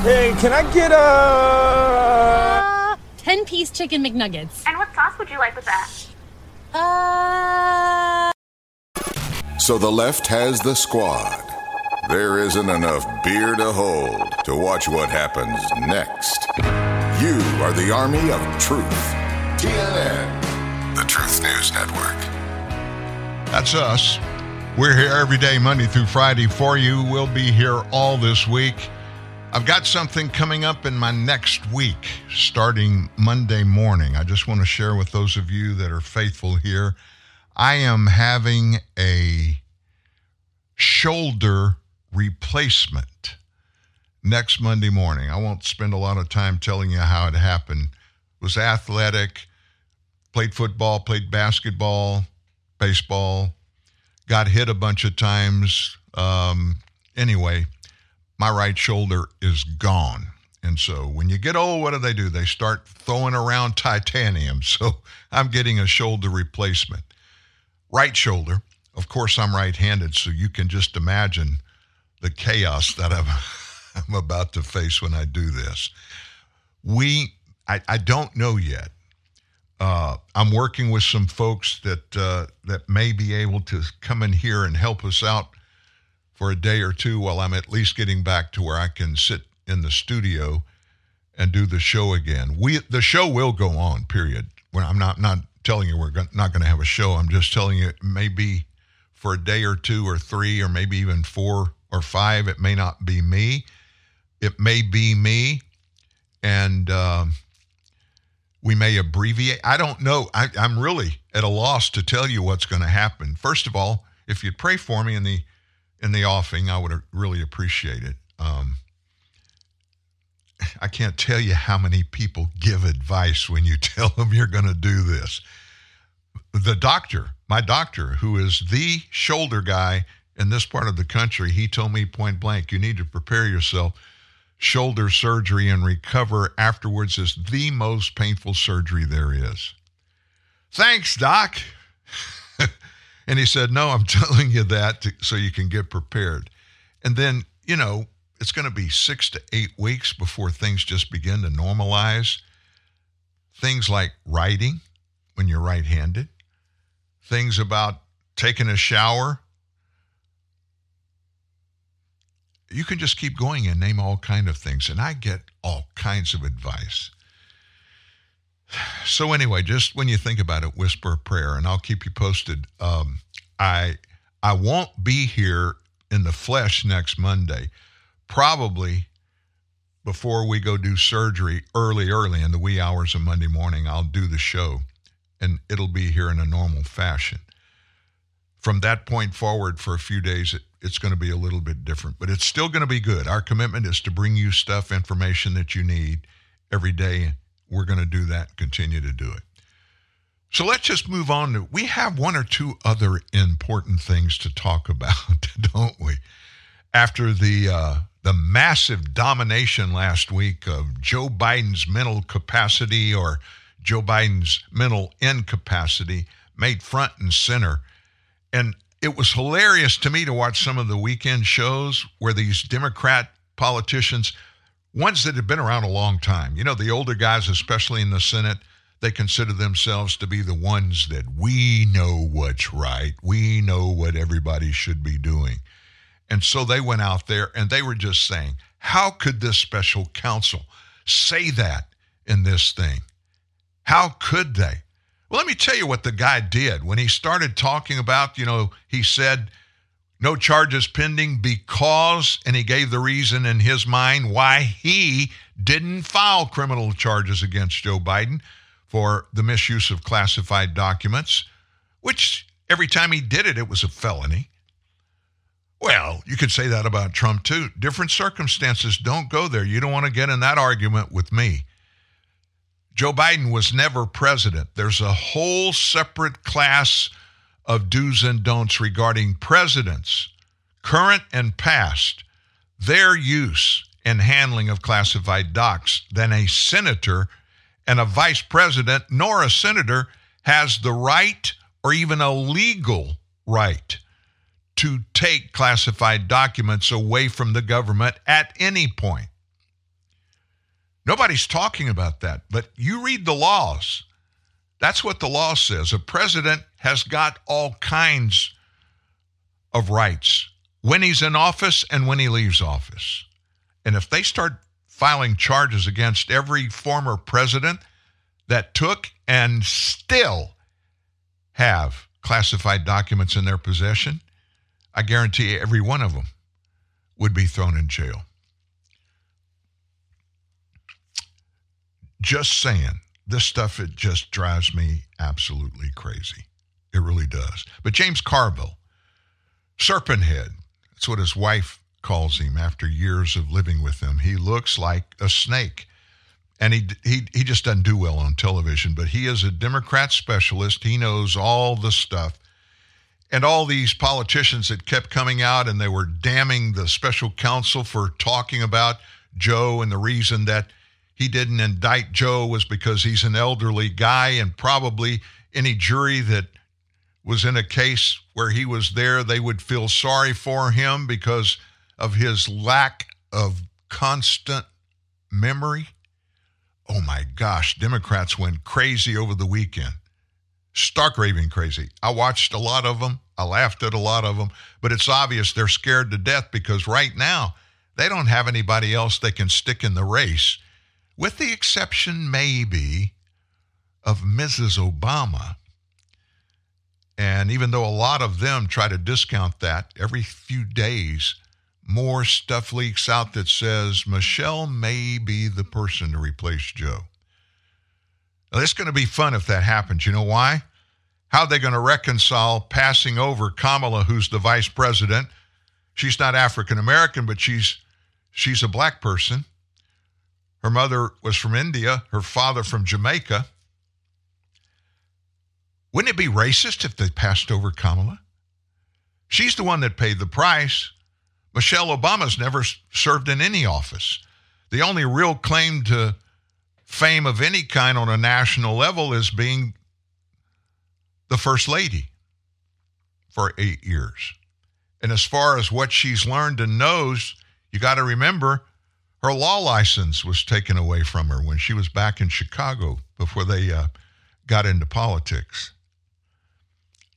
Hey, can I get a? Uh, Ten-piece chicken McNuggets. And what sauce would you like with that? Uh. So the left has the squad. There isn't enough beer to hold to watch what happens next. You are the army of truth. TNN, the Truth News Network. That's us. We're here every day, Monday through Friday for you. We'll be here all this week. I've got something coming up in my next week, starting Monday morning. I just want to share with those of you that are faithful here. I am having a shoulder replacement next Monday morning. I won't spend a lot of time telling you how it happened. Was athletic, played football, played basketball, baseball, got hit a bunch of times. Um, anyway, my right shoulder is gone. And so when you get old, what do they do? They start throwing around titanium. So I'm getting a shoulder replacement. Right shoulder. Of course, I'm right handed. So you can just imagine the chaos that I'm, I'm about to face when I do this. We, I, I don't know yet. Uh, I'm working with some folks that uh, that may be able to come in here and help us out for a day or two while I'm at least getting back to where I can sit in the studio and do the show again. We the show will go on. Period. When I'm not not telling you we're not going to have a show. I'm just telling you it may be for a day or two or three or maybe even four or five. It may not be me. It may be me, and. Um, we may abbreviate. I don't know. I, am really at a loss to tell you what's going to happen. First of all, if you'd pray for me in the in the offing, I would really appreciate it. Um, I can't tell you how many people give advice when you tell them you're going to do this. The doctor, my doctor, who is the shoulder guy in this part of the country, he told me point blank, you need to prepare yourself shoulder surgery and recover afterwards is the most painful surgery there is. Thanks, Doc. and he said, No, I'm telling you that to, so you can get prepared. And then, you know, it's going to be six to eight weeks before things just begin to normalize. Things like writing when you're right handed, things about taking a shower. You can just keep going and name all kind of things and i get all kinds of advice. So anyway just when you think about it whisper a prayer and i'll keep you posted. Um, i i won't be here in the flesh next monday probably before we go do surgery early early in the wee hours of monday morning i'll do the show and it'll be here in a normal fashion. From that point forward for a few days it, it's going to be a little bit different but it's still going to be good. Our commitment is to bring you stuff information that you need every day we're going to do that continue to do it. So let's just move on to we have one or two other important things to talk about don't we? After the uh, the massive domination last week of joe biden's mental capacity or joe biden's mental incapacity made front and center and it was hilarious to me to watch some of the weekend shows where these Democrat politicians, ones that have been around a long time, you know, the older guys, especially in the Senate, they consider themselves to be the ones that we know what's right. We know what everybody should be doing. And so they went out there and they were just saying, how could this special counsel say that in this thing? How could they? Well, let me tell you what the guy did. When he started talking about, you know, he said, no charges pending because, and he gave the reason in his mind why he didn't file criminal charges against Joe Biden for the misuse of classified documents, which every time he did it, it was a felony. Well, you could say that about Trump too. Different circumstances. Don't go there. You don't want to get in that argument with me. Joe Biden was never president. There's a whole separate class of do's and don'ts regarding presidents, current and past, their use and handling of classified docs than a senator and a vice president, nor a senator, has the right or even a legal right to take classified documents away from the government at any point. Nobody's talking about that, but you read the laws. That's what the law says. A president has got all kinds of rights when he's in office and when he leaves office. And if they start filing charges against every former president that took and still have classified documents in their possession, I guarantee every one of them would be thrown in jail. Just saying, this stuff, it just drives me absolutely crazy. It really does. But James Carville, Serpent Head, that's what his wife calls him after years of living with him. He looks like a snake. And he, he, he just doesn't do well on television, but he is a Democrat specialist. He knows all the stuff. And all these politicians that kept coming out and they were damning the special counsel for talking about Joe and the reason that he didn't indict Joe was because he's an elderly guy, and probably any jury that was in a case where he was there, they would feel sorry for him because of his lack of constant memory. Oh my gosh, Democrats went crazy over the weekend. Stark raving crazy. I watched a lot of them. I laughed at a lot of them, but it's obvious they're scared to death because right now they don't have anybody else they can stick in the race, with the exception, maybe, of Mrs. Obama. And even though a lot of them try to discount that, every few days, more stuff leaks out that says Michelle may be the person to replace Joe. Now, it's going to be fun if that happens. You know why? How are they going to reconcile passing over Kamala, who's the vice president? She's not African American, but she's she's a black person. Her mother was from India, her father from Jamaica. Wouldn't it be racist if they passed over Kamala? She's the one that paid the price. Michelle Obama's never served in any office. The only real claim to fame of any kind on a national level is being the First Lady for eight years. And as far as what she's learned and knows, you got to remember her law license was taken away from her when she was back in Chicago before they uh, got into politics.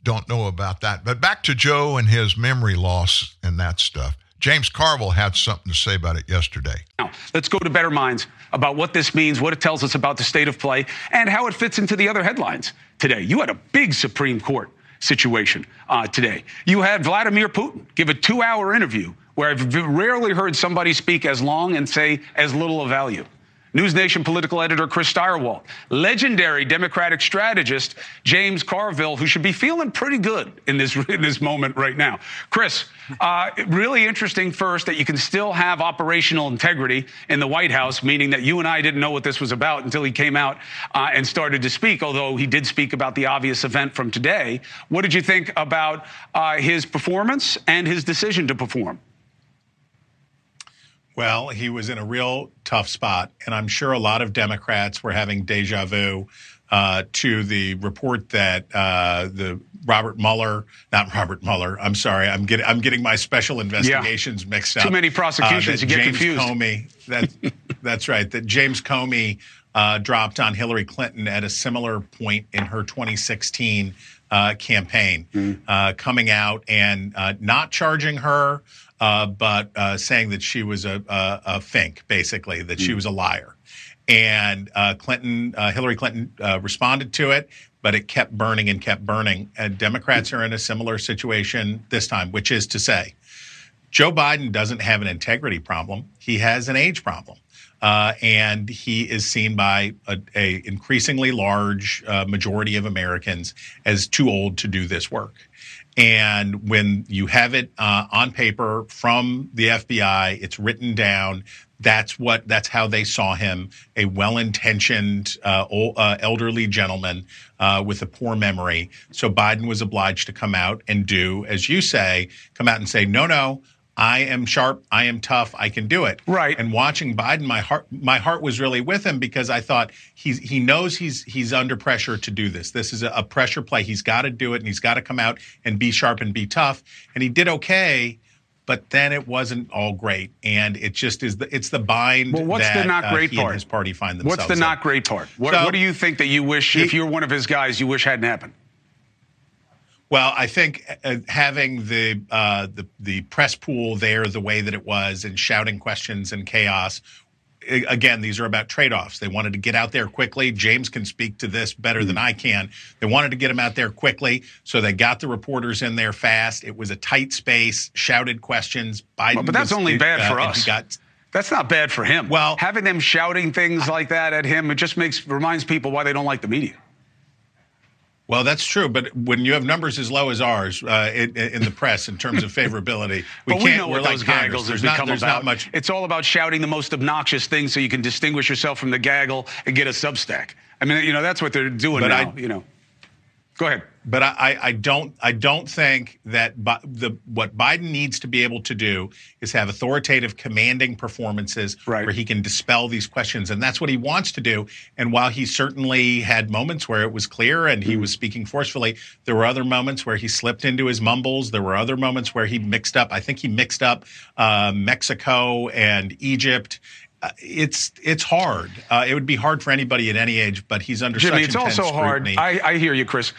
Don't know about that. But back to Joe and his memory loss and that stuff. James Carville had something to say about it yesterday. Now, let's go to better minds about what this means, what it tells us about the state of play, and how it fits into the other headlines today. You had a big Supreme Court situation uh, today. You had Vladimir Putin give a two hour interview where I've rarely heard somebody speak as long and say as little of value. News Nation political editor Chris Stirewalt, legendary Democratic strategist James Carville, who should be feeling pretty good in this in this moment right now. Chris, uh, really interesting first that you can still have operational integrity in the White House, meaning that you and I didn't know what this was about until he came out uh, and started to speak. Although he did speak about the obvious event from today. What did you think about uh, his performance and his decision to perform? Well, he was in a real tough spot, and I'm sure a lot of Democrats were having deja vu uh, to the report that uh, the Robert Mueller, not Robert Mueller, I'm sorry, I'm getting I'm getting my special investigations yeah. mixed up. Too many prosecutions, uh, you get James confused. Comey, that, that's right. That James Comey uh, dropped on Hillary Clinton at a similar point in her 2016 uh, campaign, mm. coming out and not charging her uh, but uh, saying that she was a, a, a fink, basically, that mm. she was a liar. And uh, Clinton, uh, Hillary Clinton uh, responded to it, but it kept burning and kept burning. And Democrats are in a similar situation this time, which is to say, Joe Biden doesn't have an integrity problem; he has an age problem. Uh, and he is seen by a, a increasingly large uh, majority of Americans as too old to do this work. And when you have it uh, on paper from the FBI, it's written down. That's what. That's how they saw him. A well-intentioned, uh, old, uh, elderly gentleman uh, with a poor memory. So Biden was obliged to come out and do, as you say, come out and say, no, no. I am sharp. I am tough. I can do it. Right. And watching Biden, my heart, my heart was really with him because I thought he's he knows he's he's under pressure to do this. This is a, a pressure play. He's got to do it, and he's got to come out and be sharp and be tough. And he did okay, but then it wasn't all great. And it just is the it's the bind. Well, what's that, the not uh, great he and part? his party find themselves. What's the in. not great part? What, So- what do you think that you wish, if you're one of his guys, you wish hadn't happened? Well, I think uh, having the, uh, the the press pool there the way that it was and shouting questions and chaos. Again, these are about trade-offs. They wanted to get out there quickly. James can speak to this better than I can. They wanted to get him out there quickly, so they got the reporters in there fast. It was a tight space, shouted questions. Biden, Well, but that's was- only bad uh, for us. Got That's not bad for him. Well, having them shouting things like that at him, it just makes reminds people why they don't like the media. Well, that's true, but when you have numbers as low as ours uh, in, in the press in terms of favorability, we can't. we know we're what like those gaggles There's not. become There's about. not much. It's all about shouting the most obnoxious things so you can distinguish yourself from the gaggle and get a substack. I mean, you know, that's what they're doing But now. I- you know, go ahead. But I, I, don't I don't think that the what Biden needs to be able to do is have authoritative, commanding performances where he can dispel these questions, and that's what he wants to do. And while he certainly had moments where it was clear and he was speaking forcefully, there were other moments where he slipped into his mumbles. There were other moments where he mixed up. I think he mixed up uh, Mexico and Egypt. Uh, it's it's hard. Uh, it would be hard for anybody at any age, but he's under Jimmy, such it's intense also hard. I, I hear you, Chris.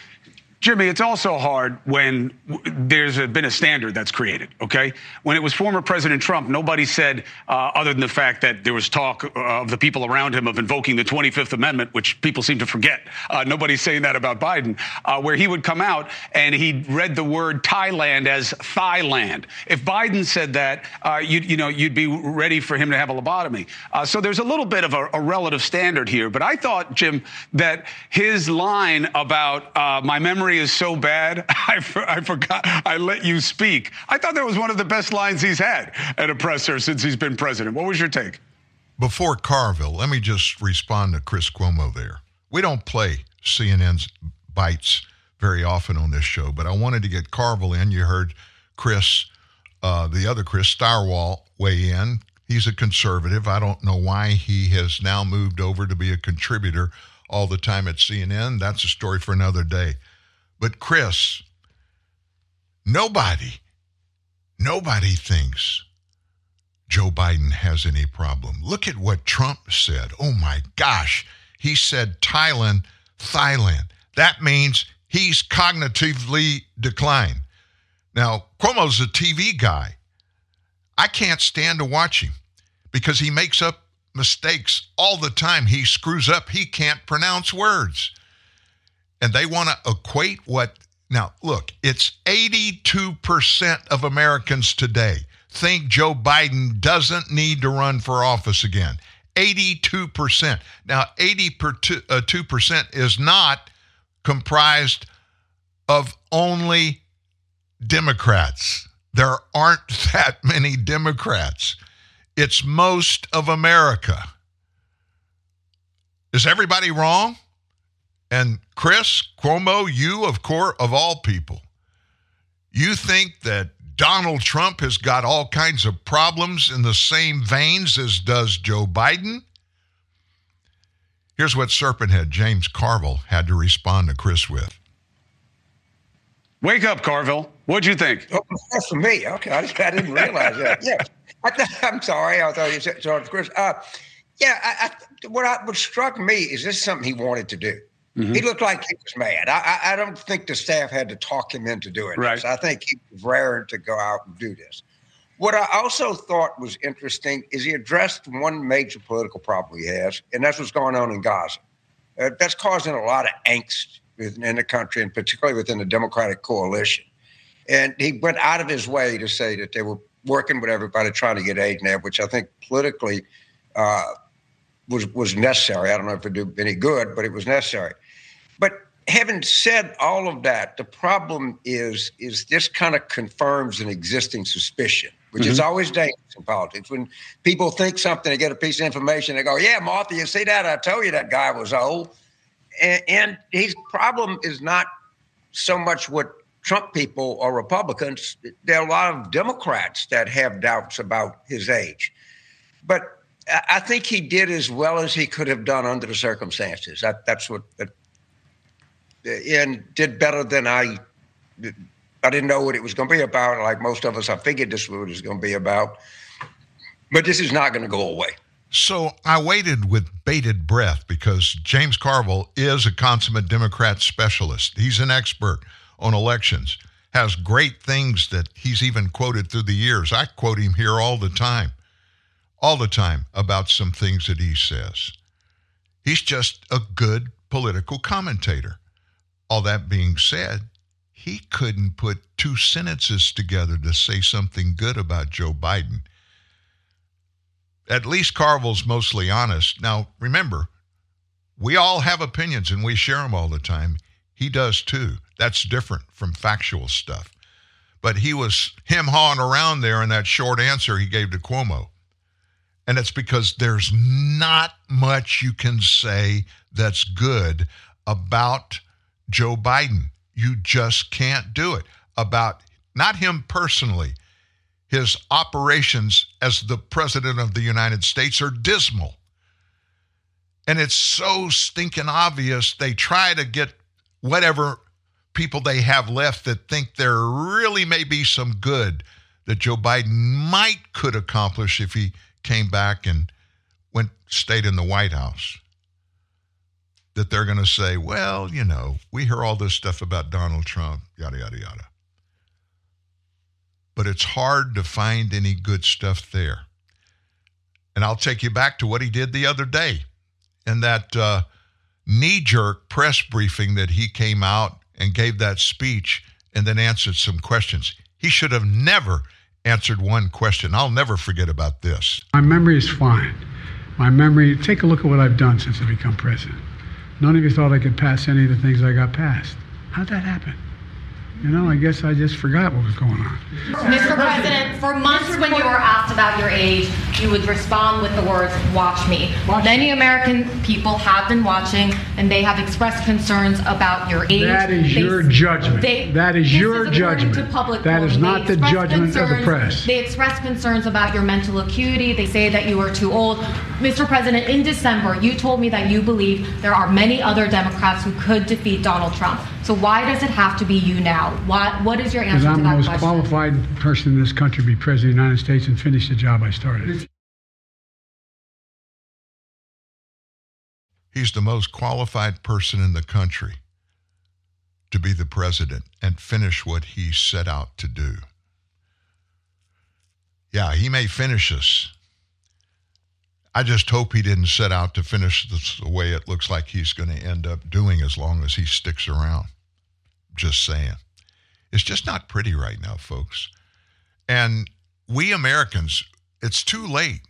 Jimmy, it's also hard when there's been a standard that's created, okay? When it was former President Trump, nobody said, uh, other than the fact that there was talk uh, of the people around him of invoking the 25th Amendment, which people seem to forget. Uh, nobody's saying that about Biden, uh, where he would come out and he'd read the word Thailand as Thailand. If Biden said that, uh, you'd, you know, you'd be ready for him to have a lobotomy. Uh, so there's a little bit of a, a relative standard here. But I thought, Jim, that his line about my memory is so bad, I, for, I forgot, I let you speak. I thought that was one of the best lines he's had at a presser since he's been president. What was your take? Before Carville, let me just respond to Chris Cuomo there. We don't play CNN's bites very often on this show, but I wanted to get Carville in. You heard Chris, uh, the other Chris Stirewalt, weigh in. He's a conservative. I don't know why he has now moved over to be a contributor all the time at CNN. That's a story for another day. But Chris, nobody, nobody thinks Joe Biden has any problem. Look at what Trump said. Oh my gosh. He said Thailand, Thailand. That means he's cognitively declined. Now, Cuomo's a TV guy. I can't stand to watch him because he makes up mistakes all the time. He screws up. He can't pronounce words. And they want to equate what. Now, look, it's 82% of Americans today think Joe Biden doesn't need to run for office again. 82%. Now, 82% is not comprised of only Democrats. There aren't that many Democrats. It's most of America. Is everybody wrong? And Chris Cuomo, you of course of all people, you think that Donald Trump has got all kinds of problems in the same veins as does Joe Biden? Here's what Serpent James Carville had to respond to Chris with. Wake up, Carville. What'd you think? Oh, that's for me. Okay, I, just, I didn't realize that. Yeah, I th- I'm sorry. I thought you said sorry, Chris. Uh, yeah, I, I, what I, what struck me is this something he wanted to do. Mm-hmm. He looked like he was mad. I, I, don't think the staff had to talk him into doing Right. this. I think he was raring to go out and do this. What I also thought was interesting is he addressed one major political problem he has, and that's what's going on in Gaza. Uh, that's causing a lot of angst within the country, and particularly within the Democratic coalition. And he went out of his way to say that they were working with everybody trying to get aid in there, which I think politically uh, was was necessary. I don't know if it did any good, but it was necessary. Having said all of that, the problem is is this kind of confirms an existing suspicion, which is Mhm. always dangerous in politics. When people think something, they get a piece of information, they go, "Yeah, Martha, you see that? I told you that guy was old." And, and his problem is not so much what Trump people or Republicans. There are a lot of Democrats that have doubts about his age, but I I think he did as well as he could have done under the circumstances. That, that's what, that, and did better than I. I didn't know what it was going to be about. Like most of us, I figured this was what it was going to be about. But this is not going to go away. So I waited with bated breath because James Carville is a consummate Democrat specialist. He's an expert on elections, has great things that he's even quoted through the years. I quote him here all the time, all the time about some things that he says. He's just a good political commentator. All that being said, he couldn't put two sentences together to say something good about Joe Biden at least Carville's mostly honest. Now, remember, we all have opinions and we share them all the time. He does too. That's different from factual stuff. But he was him hawing around there in that short answer he gave to Cuomo. And it's because there's not much you can say that's good about Joe Biden. You just can't do it. About not him personally, his operations as the president of the United States are dismal. And it's so stinking obvious they try to get whatever people they have left that think there really may be some good that Joe Biden might could accomplish if he came back and went stayed in the White House. That they're going to say, well, you know, we hear all this stuff about Donald Trump, yada, yada, yada but it's hard to find any good stuff there. And I'll take you back to what he did the other day in that uh, knee jerk press briefing that he came out and gave that speech and then answered some questions. He should have never answered one question. I'll never forget about this. My memory is fine. My memory, take a look at what I've done since I become president. None of you thought I could pass any of the things I got passed. How'd that happen? You know, I guess I just forgot what was going on. Mr. President, for months when you were asked about your age, you would respond with the words, watch me. Many American people have been watching and they have expressed concerns about your age. That is They- your judgment. they- that is your according judgment. That is not the judgment of the press. They express concerns about your mental acuity. They say that you are too old. Mr. President, in December, you told me that you believe there are many other Democrats who could defeat Donald Trump. So why does it have to be you now? Why, what is your Because answer I'm the most question? qualified person in this country to be president of the United States and finish the job I started. He's the most qualified person in the country to be the president and finish what he set out to do. Yeah, he may finish us. I just hope he didn't set out to finish this the way it looks like he's going to end up doing as long as he sticks around. Just saying. It's just not pretty right now, folks. And we Americans, it's too late.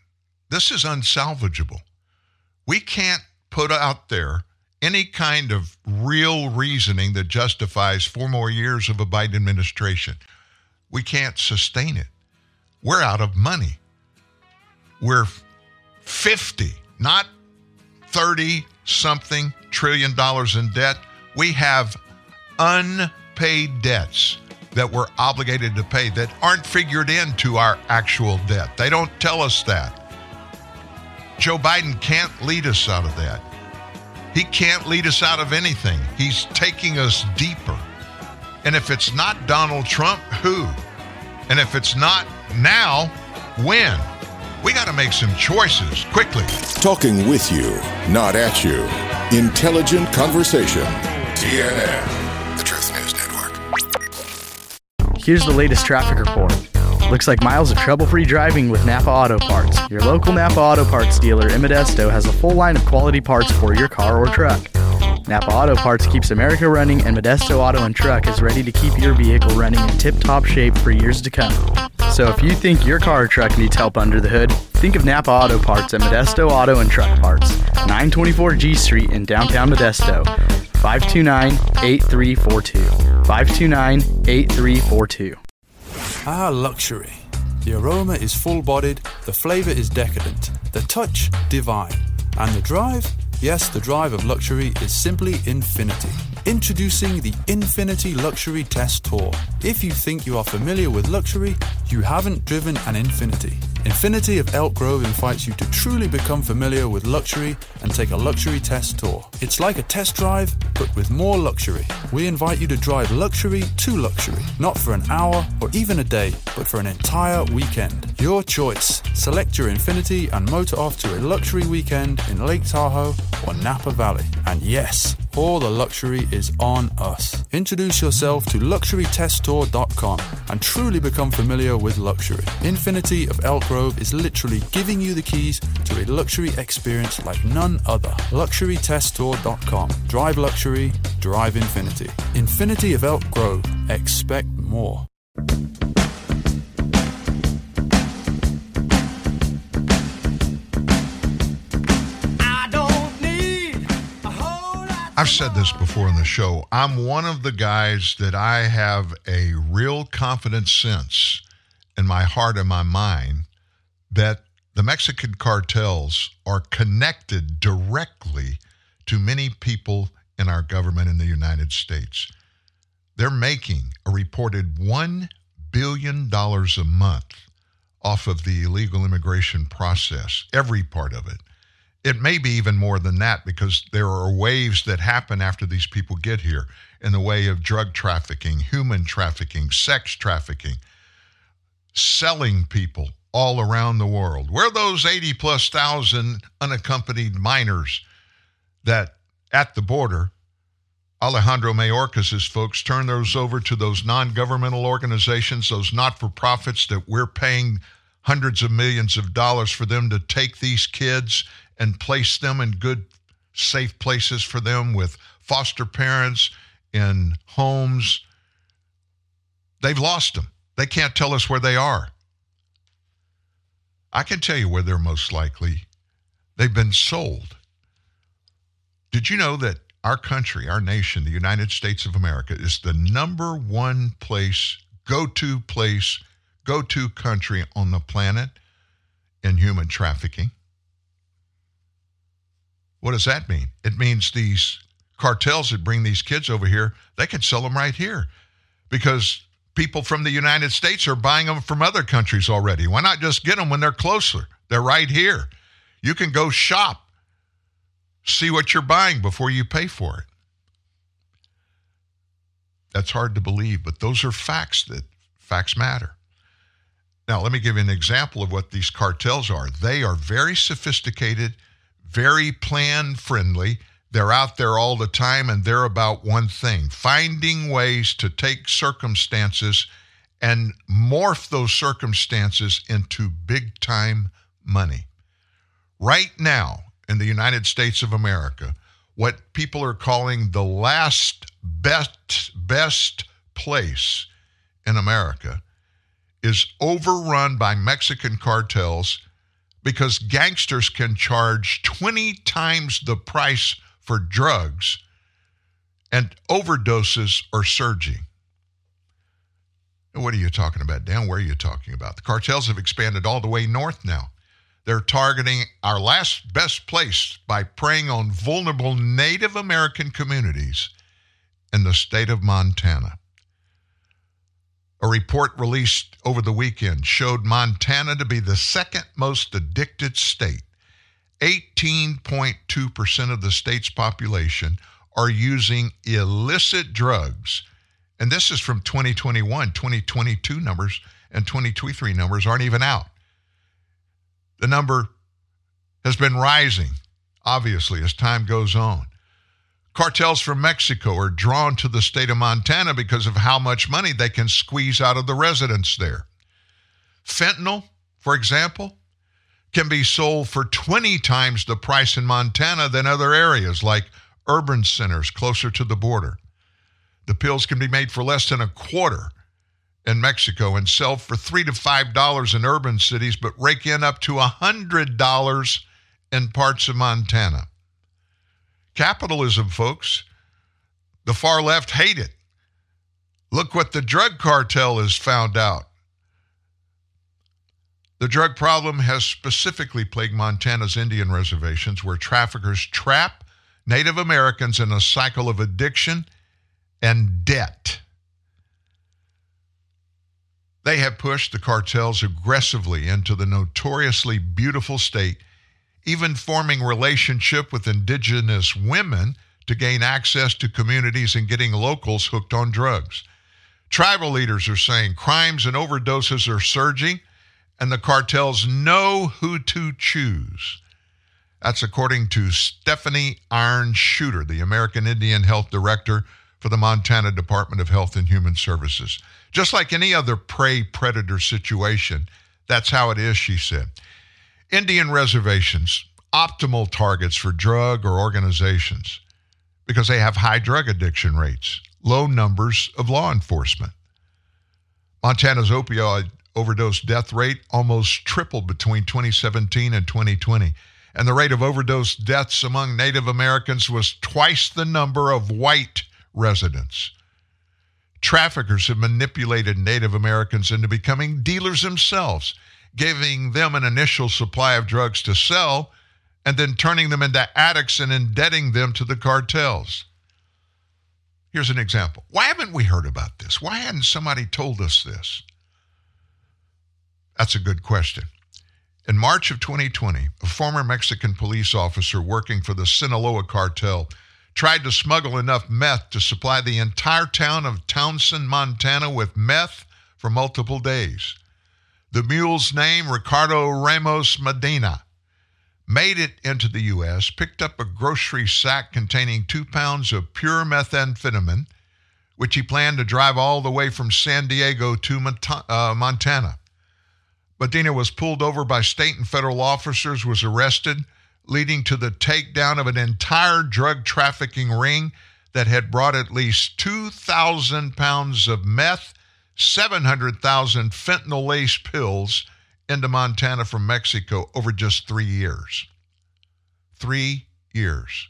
This is unsalvageable. We can't put out there any kind of real reasoning that justifies four more years of a Biden administration. We can't sustain it. We're out of money. We're 50, not 30 something trillion dollars in debt. We have unpaid debts that we're obligated to pay that aren't figured into our actual debt. They don't tell us that. Joe Biden can't lead us out of that. He can't lead us out of anything. He's taking us deeper. And if it's not Donald Trump, who? And if it's not now, when? We got to make some choices quickly. Talking with you, not at you. Intelligent conversation. TNN, Here's the latest traffic report. Looks like miles of trouble-free driving with Napa Auto Parts. Your local Napa Auto Parts dealer in Modesto has a full line of quality parts for your car or truck. Napa Auto Parts keeps America running, and Modesto Auto and Truck is ready to keep your vehicle running in tip-top shape for years to come. So if you think your car or truck needs help under the hood, think of Napa Auto Parts at Modesto Auto and Truck Parts, 924 G Street in downtown Modesto. 529 8342. 529 8342. Ah, luxury. The aroma is full bodied, the flavour is decadent, the touch divine, and the drive? Yes, the drive of luxury is simply infinity. Introducing the Infiniti Luxury Test Tour. If you think you are familiar with luxury, you haven't driven an Infiniti. Infiniti of Elk Grove invites you to truly become familiar with luxury and take a luxury test tour. It's like a test drive, but with more luxury. We invite you to drive luxury to luxury, not for an hour or even a day, but for an entire weekend. Your choice. Select your Infiniti and motor off to a luxury weekend in Lake Tahoe or Napa Valley. And yes, all the luxury is on us. Introduce yourself to luxurytesttour.com and truly become familiar with luxury. Infiniti of Elk Grove is literally giving you the keys to a luxury experience like none other. Luxurytesttour.com. Drive luxury, drive infinity. Infiniti of Elk Grove. Expect more. I've said this before in the show. I'm one of the guys that I have a real confident sense in my heart and my mind that the Mexican cartels are connected directly to many people in our government in the United States. They're making a reported $1 billion a month off of the illegal immigration process, every part of it. It may be even more than that because there are waves that happen after these people get here in the way of drug trafficking, human trafficking, sex trafficking, selling people all around the world. Where those 80 plus thousand unaccompanied minors that at the border, Alejandro Mayorkas' folks turn those over to those non governmental organizations, those not for profits that we're paying hundreds of millions of dollars for them to take these kids and place them in good, safe places for them with foster parents in homes. They've lost them. They can't tell us where they are. I can tell you where they're most likely. They've been sold. Did you know that our country, our nation, the United States of America, is the number one place, go to place, go to country on the planet in human trafficking? What does that mean? It means these cartels that bring these kids over here, they can sell them right here because people from the United States are buying them from other countries already. Why not just get them when they're closer? They're right here. You can go shop, see what you're buying before you pay for it. That's hard to believe, but those are facts that facts matter. Now, let me give you an example of what these cartels are. They are very sophisticated, very plan friendly. They're out there all the time and they're about one thing finding ways to take circumstances and morph those circumstances into big time money. Right now, in the United States of America, what people are calling the last best, best place in America is overrun by Mexican cartels because gangsters can charge 20 times the price for drugs and overdoses are surging. What are you talking about, Dan? Where are you talking about? The cartels have expanded all the way north now. They're targeting our last best place by preying on vulnerable Native American communities in the state of Montana. A report released over the weekend showed Montana to be the second most addicted state. 18.2% of the state's population are using illicit drugs. And this is from 2021. 2022 numbers and 2023 numbers aren't even out. The number has been rising, obviously, as time goes on. Cartels from Mexico are drawn to the state of Montana because of how much money they can squeeze out of the residents there. Fentanyl, for example, can be sold for 20 times the price in Montana than other areas like urban centers closer to the border. The pills can be made for less than a quarter in Mexico and sell for three to five dollars in urban cities, but rake in up to a hundred dollars in parts of Montana. Capitalism, folks. The far left hate it. Look what the drug cartel has found out. The drug problem has specifically plagued Montana's Indian reservations, where traffickers trap Native Americans in a cycle of addiction and debt. They have pushed the cartels aggressively into the notoriously beautiful state, even forming relationship with indigenous women to gain access to communities and getting locals hooked on drugs. Tribal leaders are saying crimes and overdoses are surging, and the cartels know who to choose. That's according to Stephanie Iron Shooter, the American Indian Health Director for the Montana Department of Health and Human Services. Just like any other prey predator situation, that's how it is, she said. Indian reservations, optimal targets for drug or organizations because they have high drug addiction rates, low numbers of law enforcement. Montana's opioid overdose death rate almost tripled between 2017 and 2020, and the rate of overdose deaths among Native Americans was twice the number of white residents. Traffickers have manipulated Native Americans into becoming dealers themselves, giving them an initial supply of drugs to sell and then turning them into addicts and indebting them to the cartels. Here's an example. Why haven't we heard about this? Why hadn't somebody told us this? That's a good question. In March of 2020, a former Mexican police officer working for the Sinaloa cartel tried to smuggle enough meth to supply the entire town of Townsend, Montana with meth for multiple days. The mule's name, Ricardo Ramos Medina, made it into the U.S., picked up a grocery sack containing two pounds of pure methamphetamine, which he planned to drive all the way from San Diego to uh, Montana. Medina was pulled over by state and federal officers, was arrested, leading to the takedown of an entire drug trafficking ring that had brought at least 2,000 pounds of meth, 700,000 fentanyl laced pills into Montana from Mexico over just three years. Three years.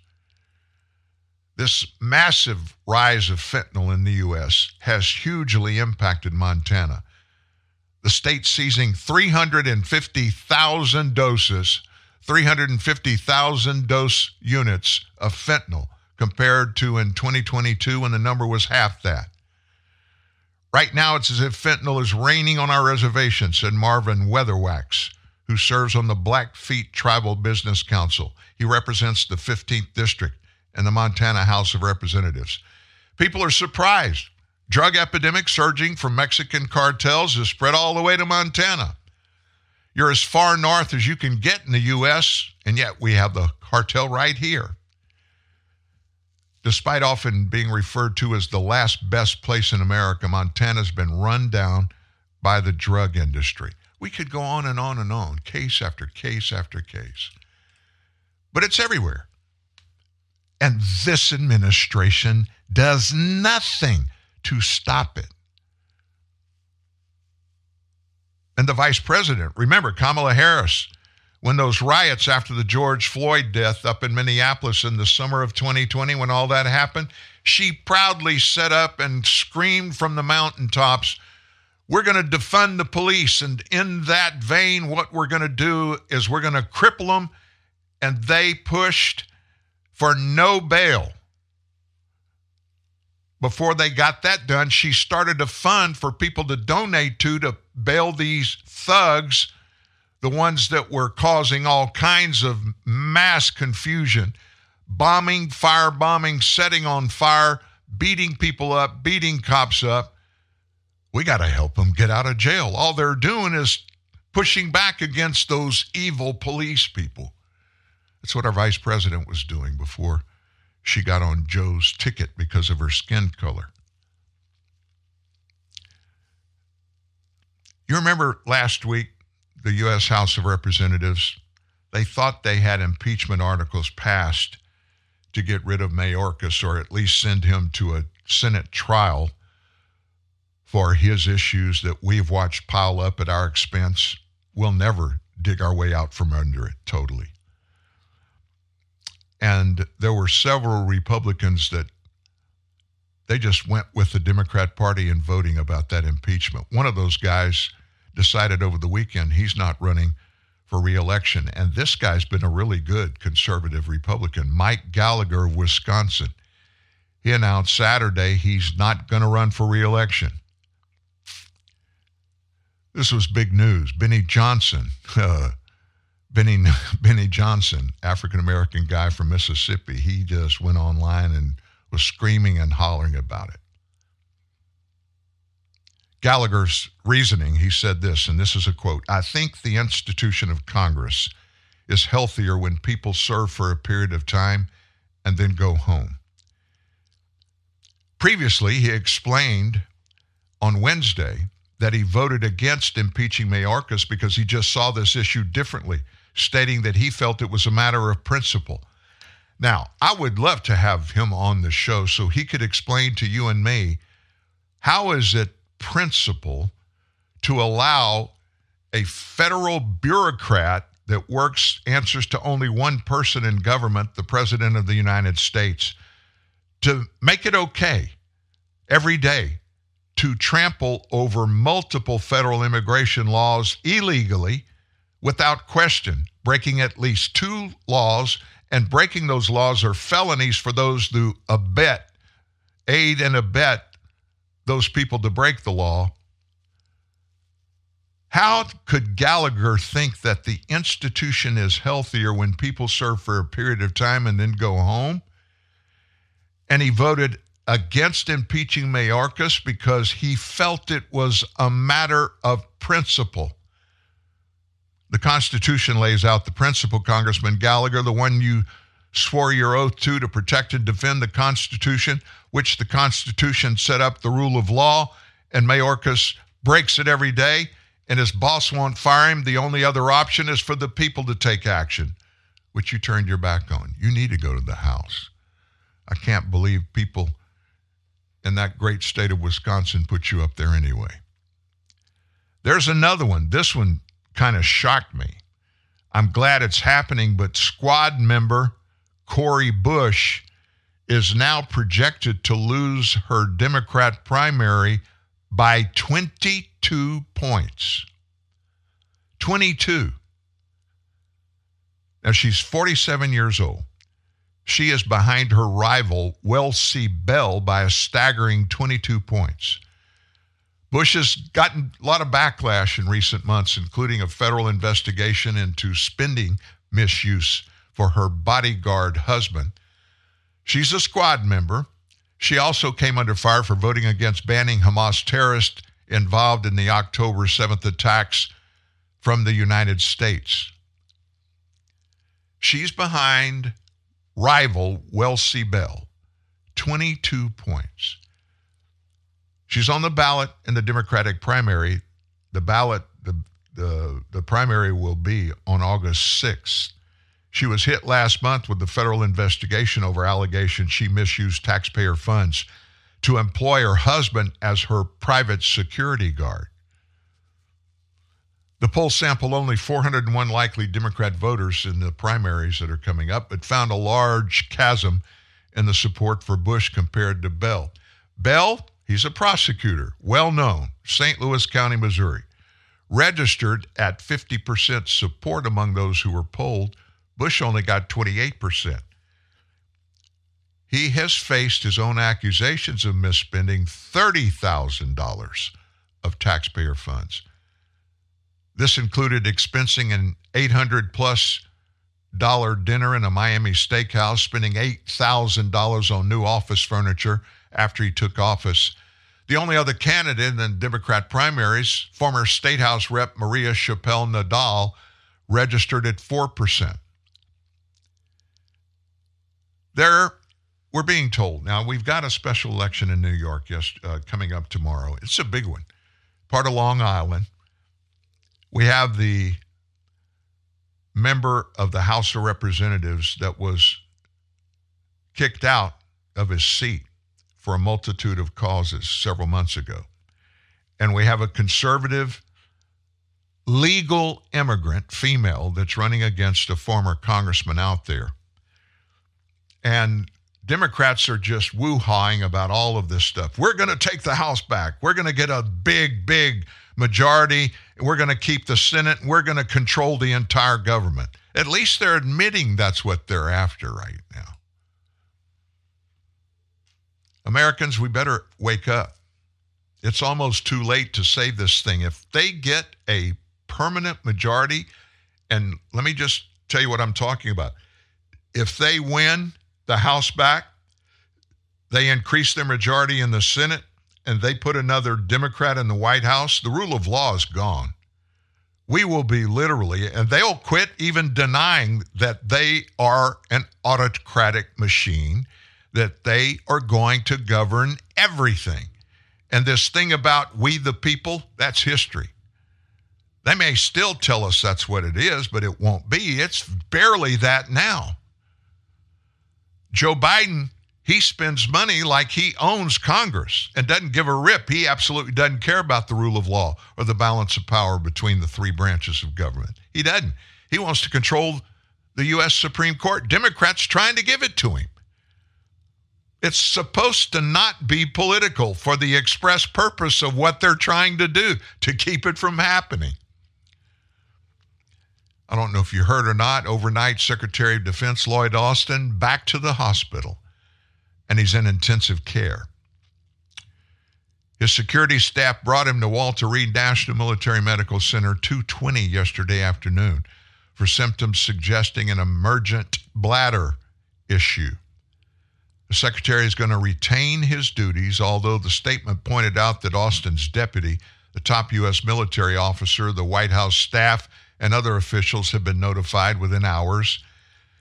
This massive rise of fentanyl in the U.S. has hugely impacted Montana. The state seizing 350,000 doses, 350,000 dose units of fentanyl compared to in 2022 when the number was half that. Right now, it's as if fentanyl is raining on our reservation, said Marvin Weatherwax, who serves on the Blackfeet Tribal Business Council. He represents the 15th District in the Montana House of Representatives. People are surprised. Drug epidemic surging from Mexican cartels has spread all the way to Montana. You're as far north as you can get in the U.S., and yet we have the cartel right here. Despite often being referred to as the last best place in America, Montana's been run down by the drug industry. We could go on and on and on, case after case after case. But it's everywhere. And this administration does nothing to stop it. And the vice president, remember Kamala Harris, when those riots after the George Floyd death up in Minneapolis in the summer of 2020, when all that happened, she proudly set up and screamed from the mountaintops, We're going to defund the police. And in that vein, what we're going to do is we're going to cripple them. And they pushed for no bail. Before they got that done, she started a fund for people to donate to to bail these thugs the ones that were causing all kinds of mass confusion, bombing, firebombing, setting on fire, beating people up, beating cops up. We got to help them get out of jail. All they're doing is pushing back against those evil police people. That's what our vice president was doing before she got on Joe's ticket because of her skin color. You remember last week the U.S. House of Representatives, they thought they had impeachment articles passed to get rid of Mayorkas or at least send him to a Senate trial for his issues that we've watched pile up at our expense. We'll never dig our way out from under it totally. And there were several Republicans that they just went with the Democrat Party in voting about that impeachment. One of those guys decided over the weekend he's not running for reelection. And this guy's been a really good conservative Republican, Mike Gallagher of Wisconsin. He announced Saturday he's not going to run for reelection. This was big news. Benny Johnson, uh, Benny, Benny Johnson, African American guy from Mississippi, he just went online and was screaming and hollering about it. Gallagher's reasoning, he said this, and this is a quote I think the institution of Congress is healthier when people serve for a period of time and then go home. Previously, he explained on Wednesday that he voted against impeaching Mayorkas because he just saw this issue differently, stating that he felt it was a matter of principle. Now, I would love to have him on the show so he could explain to you and me how is it principle to allow a federal bureaucrat that works answers to only one person in government, the president of the United States, to make it okay every day to trample over multiple federal immigration laws illegally without question, breaking at least two laws, and breaking those laws are felonies for those who abet, aid and abet those people to break the law. How could Gallagher think that the institution is healthier when people serve for a period of time and then go home? And he voted against impeaching Mayorkas because he felt it was a matter of principle. The Constitution lays out the principle, Congressman Gallagher, the one you swore your oath to to protect and defend the Constitution, which the Constitution set up the rule of law, and Mayorkas breaks it every day, and his boss won't fire him. The only other option is for the people to take action, which you turned your back on. You need to go to the House. I can't believe people in that great state of Wisconsin put you up there anyway. There's another one. This one kind of shocked me. I'm glad it's happening, but squad member Cori Bush is now projected to lose her Democrat primary by 22 points. 22. Now she's 47 years old. She is behind her rival, Wesley Bell, by a staggering 22 points. Bush has gotten a lot of backlash in recent months, including a federal investigation into spending misuse for her bodyguard husband. She's a squad member. She also came under fire for voting against banning Hamas terrorists involved in the October 7th attacks from the United States. She's behind rival Wesley Bell, 22 points. She's on the ballot in the Democratic primary. The ballot, the, the, the primary will be on August 6th. She was hit last month with the federal investigation over allegations she misused taxpayer funds to employ her husband as her private security guard. The poll sampled only 401 likely Democrat voters in the primaries that are coming up, but found a large chasm in the support for Bush compared to Bell. Bell, he's a prosecutor, well known, St. Louis County, Missouri, registered at 50% support among those who were polled. Bush only got 28%. He has faced his own accusations of misspending $30,000 of taxpayer funds. This included expensing an 800 plus dollar dinner in a Miami steakhouse, spending $8,000 on new office furniture after he took office. The only other candidate in the Democrat primaries, former State House Rep Maria Chappelle Nadal, registered at 4%. There, we're being told now we've got a special election in New York yes, uh, coming up tomorrow. It's a big one, part of Long Island. We have the member of the House of Representatives that was kicked out of his seat for a multitude of causes several months ago. And we have a conservative legal immigrant female that's running against a former congressman out there. And Democrats are just woo-hawing about all of this stuff. We're going to take the House back. We're going to get a big, big majority. We're going to keep the Senate. We're going to control the entire government. At least they're admitting that's what they're after right now. Americans, we better wake up. It's almost too late to save this thing. If they get a permanent majority, and let me just tell you what I'm talking about. If they win the House back, they increase their majority in the Senate, and they put another Democrat in the White House, the rule of law is gone. We will be literally, and they'll quit even denying that they are an autocratic machine, that they are going to govern everything. And this thing about we the people, that's history. They may still tell us that's what it is, but it won't be. It's barely that now. Joe Biden, he spends money like he owns Congress and doesn't give a rip. He absolutely doesn't care about the rule of law or the balance of power between the three branches of government. He doesn't. He wants to control the U.S. Supreme Court. Democrats trying to give it to him. It's supposed to not be political for the express purpose of what they're trying to do to keep it from happening. I don't know if you heard or not, overnight, Secretary of Defense Lloyd Austin back to the hospital, and he's in intensive care. His security staff brought him to Walter Reed National Military Medical Center 220 yesterday afternoon for symptoms suggesting an emergent bladder issue. The secretary is going to retain his duties, although the statement pointed out that Austin's deputy, the top U.S. military officer, the White House staff, and other officials have been notified within hours.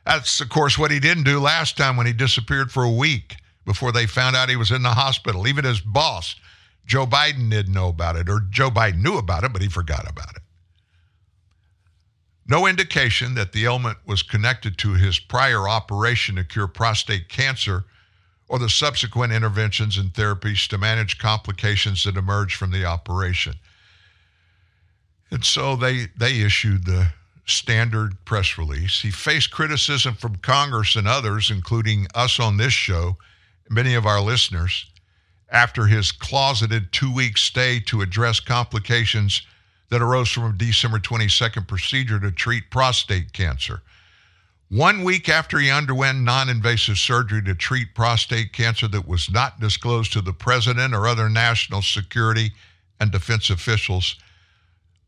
That's, of course, what he didn't do last time when he disappeared for a week before they found out he was in the hospital. Even his boss, Joe Biden, didn't know about it, or Joe Biden knew about it, but he forgot about it. No indication that the ailment was connected to his prior operation to cure prostate cancer or the subsequent interventions and therapies to manage complications that emerged from the operation. And so they, they issued the standard press release. He faced criticism from Congress and others, including us on this show, many of our listeners, after his closeted two week stay to address complications that arose from a December 22nd procedure to treat prostate cancer. One week after he underwent non invasive surgery to treat prostate cancer that was not disclosed to the president or other national security and defense officials,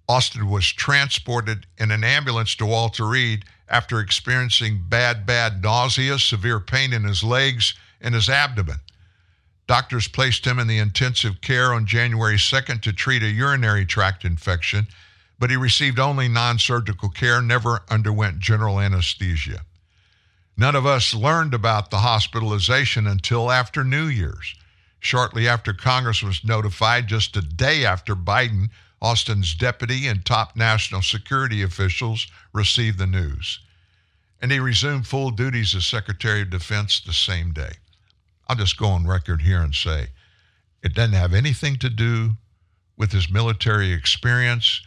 Austin was transported in an ambulance to Walter Reed after experiencing bad, bad nausea, severe pain in his legs and his abdomen. Doctors placed him in the intensive care on January 2nd to treat a urinary tract infection, but he received only non surgical care, never underwent general anesthesia. None of us learned about the hospitalization until after New Year's, shortly after Congress was notified, just a day after Biden Austin's deputy and top national security officials received the news. And he resumed full duties as Secretary of Defense the same day. I'll just go on record here and say it doesn't have anything to do with his military experience.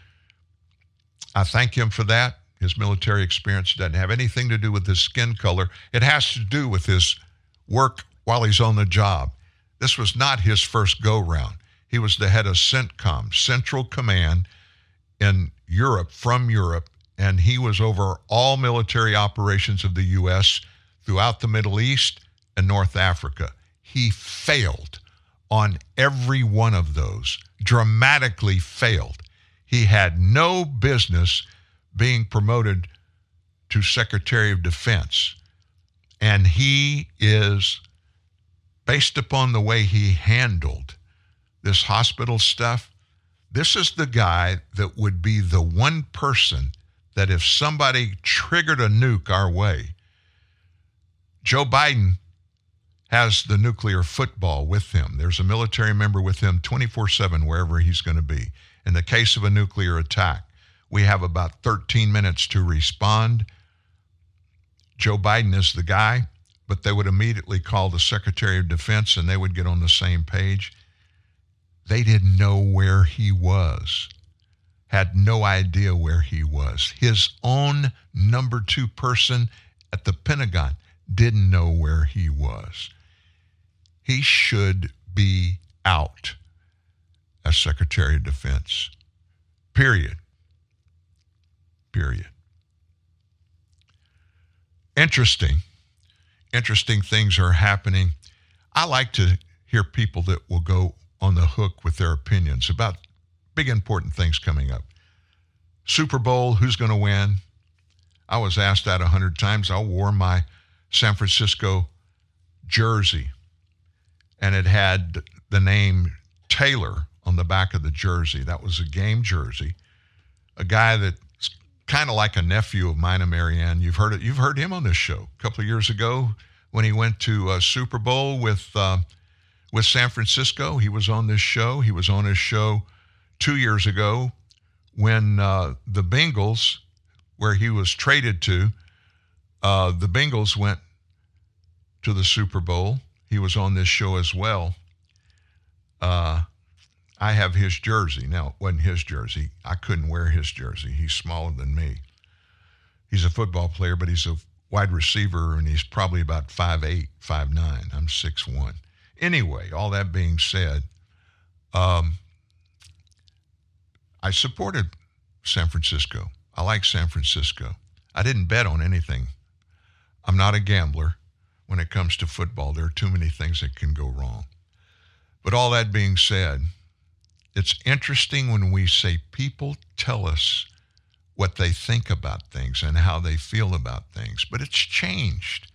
I thank him for that. His military experience doesn't have anything to do with his skin color. It has to do with his work while he's on the job. This was not his first go round. He was the head of CENTCOM, Central Command in Europe, from Europe, and he was over all military operations of the U.S. throughout the Middle East and North Africa. He failed on every one of those, dramatically failed. He had no business being promoted to Secretary of Defense. And he is, based upon the way he handled this hospital stuff, this is the guy that would be the one person that if somebody triggered a nuke our way, Joe Biden has the nuclear football with him. There's a military member with him 24 7 wherever he's going to be. In the case of a nuclear attack, we have about 13 minutes to respond. Joe Biden is the guy, but they would immediately call the Secretary of Defense and they would get on the same page. They didn't know where he was, had no idea where he was. His own number two person at the Pentagon didn't know where he was. He should be out as Secretary of Defense. Period. Period. Interesting. Interesting things are happening. I like to hear people that will go on the hook with their opinions about big important things coming up. Super Bowl, who's going to win? I was asked that a hundred times. I wore my San Francisco jersey, and it had the name Taylor on the back of the jersey. That was a game jersey. A guy that's kind of like a nephew of mine and Marianne. You've heard it. You've heard him on this show a couple of years ago when he went to a Super Bowl with uh, with San Francisco. He was on this show. He was on his show two years ago when uh, the Bengals, where he was traded to, uh, the Bengals went to the Super Bowl. He was on this show as well. Uh, I have his jersey. Now, it wasn't his jersey. I couldn't wear his jersey. He's smaller than me. He's a football player, but he's a wide receiver, and he's probably about 5'8, 5'9. I'm 6'1. Anyway, all that being said, um, I supported San Francisco. I like San Francisco. I didn't bet on anything. I'm not a gambler when it comes to football. There are too many things that can go wrong. But all that being said, it's interesting when we say people tell us what they think about things and how they feel about things, but it's changed.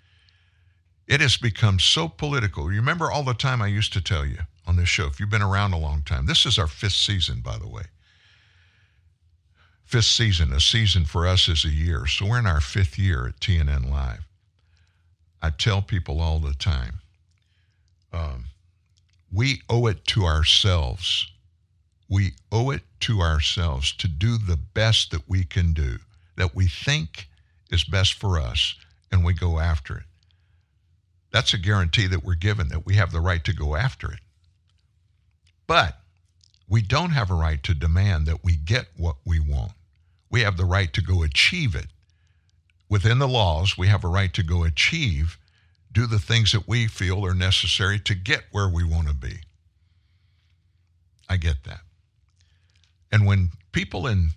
It has become so political. You remember all the time I used to tell you on this show, if you've been around a long time, this is our fifth season, by the way. Fifth season, a season for us is a year. So we're in our fifth year at TNN Live. I tell people all the time, um, we owe it to ourselves. We owe it to ourselves to do the best that we can do, that we think is best for us, and we go after it. That's a guarantee that we're given that we have the right to go after it. But we don't have a right to demand that we get what we want. We have the right to go achieve it. Within the laws, we have a right to go achieve, do the things that we feel are necessary to get where we want to be. I get that. And when people in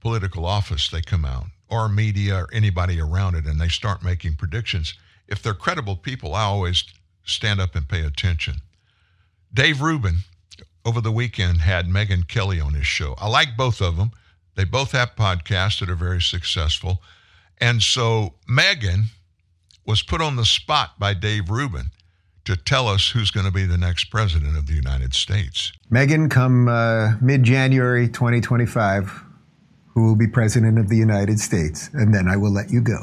political office they come out or media or anybody around it and they start making predictions, if they're credible people, I always stand up and pay attention. Dave Rubin over the weekend had Megyn Kelly on his show. I like both of them. They both have podcasts that are very successful. And so Megyn was put on the spot by Dave Rubin to tell us who's going to be the next president of the United States. Megyn, come uh, mid January 2025, who will be president of the United States? And then I will let you go.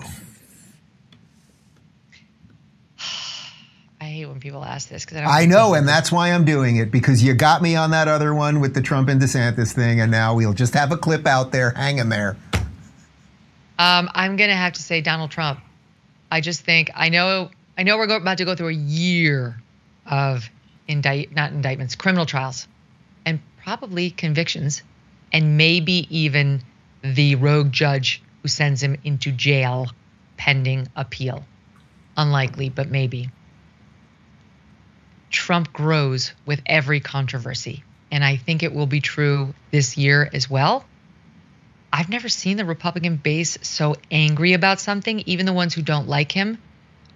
I hate when people ask this because I, I know, and that's why I'm doing it because you got me on that other one with the Trump and DeSantis thing, and now we'll just have a clip out there hanging there. Um, I'm gonna have to say Donald Trump. I just think I know I know we're about to go through a year of indict not indictments, criminal trials, and probably convictions, and maybe even the rogue judge who sends him into jail pending appeal. Unlikely, but maybe. Trump grows with every controversy. And I think it will be true this year as well. I've never seen the Republican base so angry about something. Even the ones who don't like him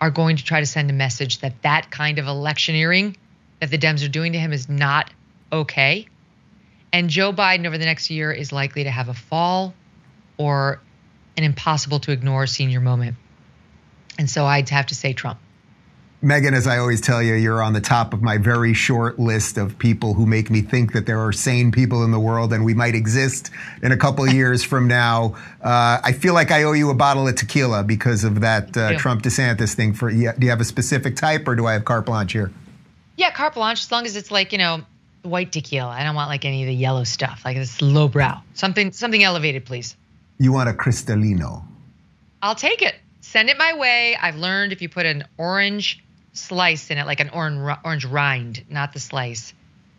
are going to try to send a message that that kind of electioneering that the Dems are doing to him is not okay. And Joe Biden over the next year is likely to have a fall or an impossible to ignore senior moment. And so I'd have to say Trump. Megyn, as I always tell you, you're on the top of my very short list of people who make me think that there are sane people in the world and we might exist in a couple of years from now. Uh, I feel like I owe you a bottle of tequila because of that uh, Trump DeSantis thing. For do you have a specific type, or do I have carte blanche here? Yeah, carte blanche, as long as it's like you know white tequila. I don't want like any of the yellow stuff, like this lowbrow. Something something elevated, please. You want a Cristalino? I'll take it. Send it my way. I've learned if you put an orange slice in it, like an orange orange rind, not the slice.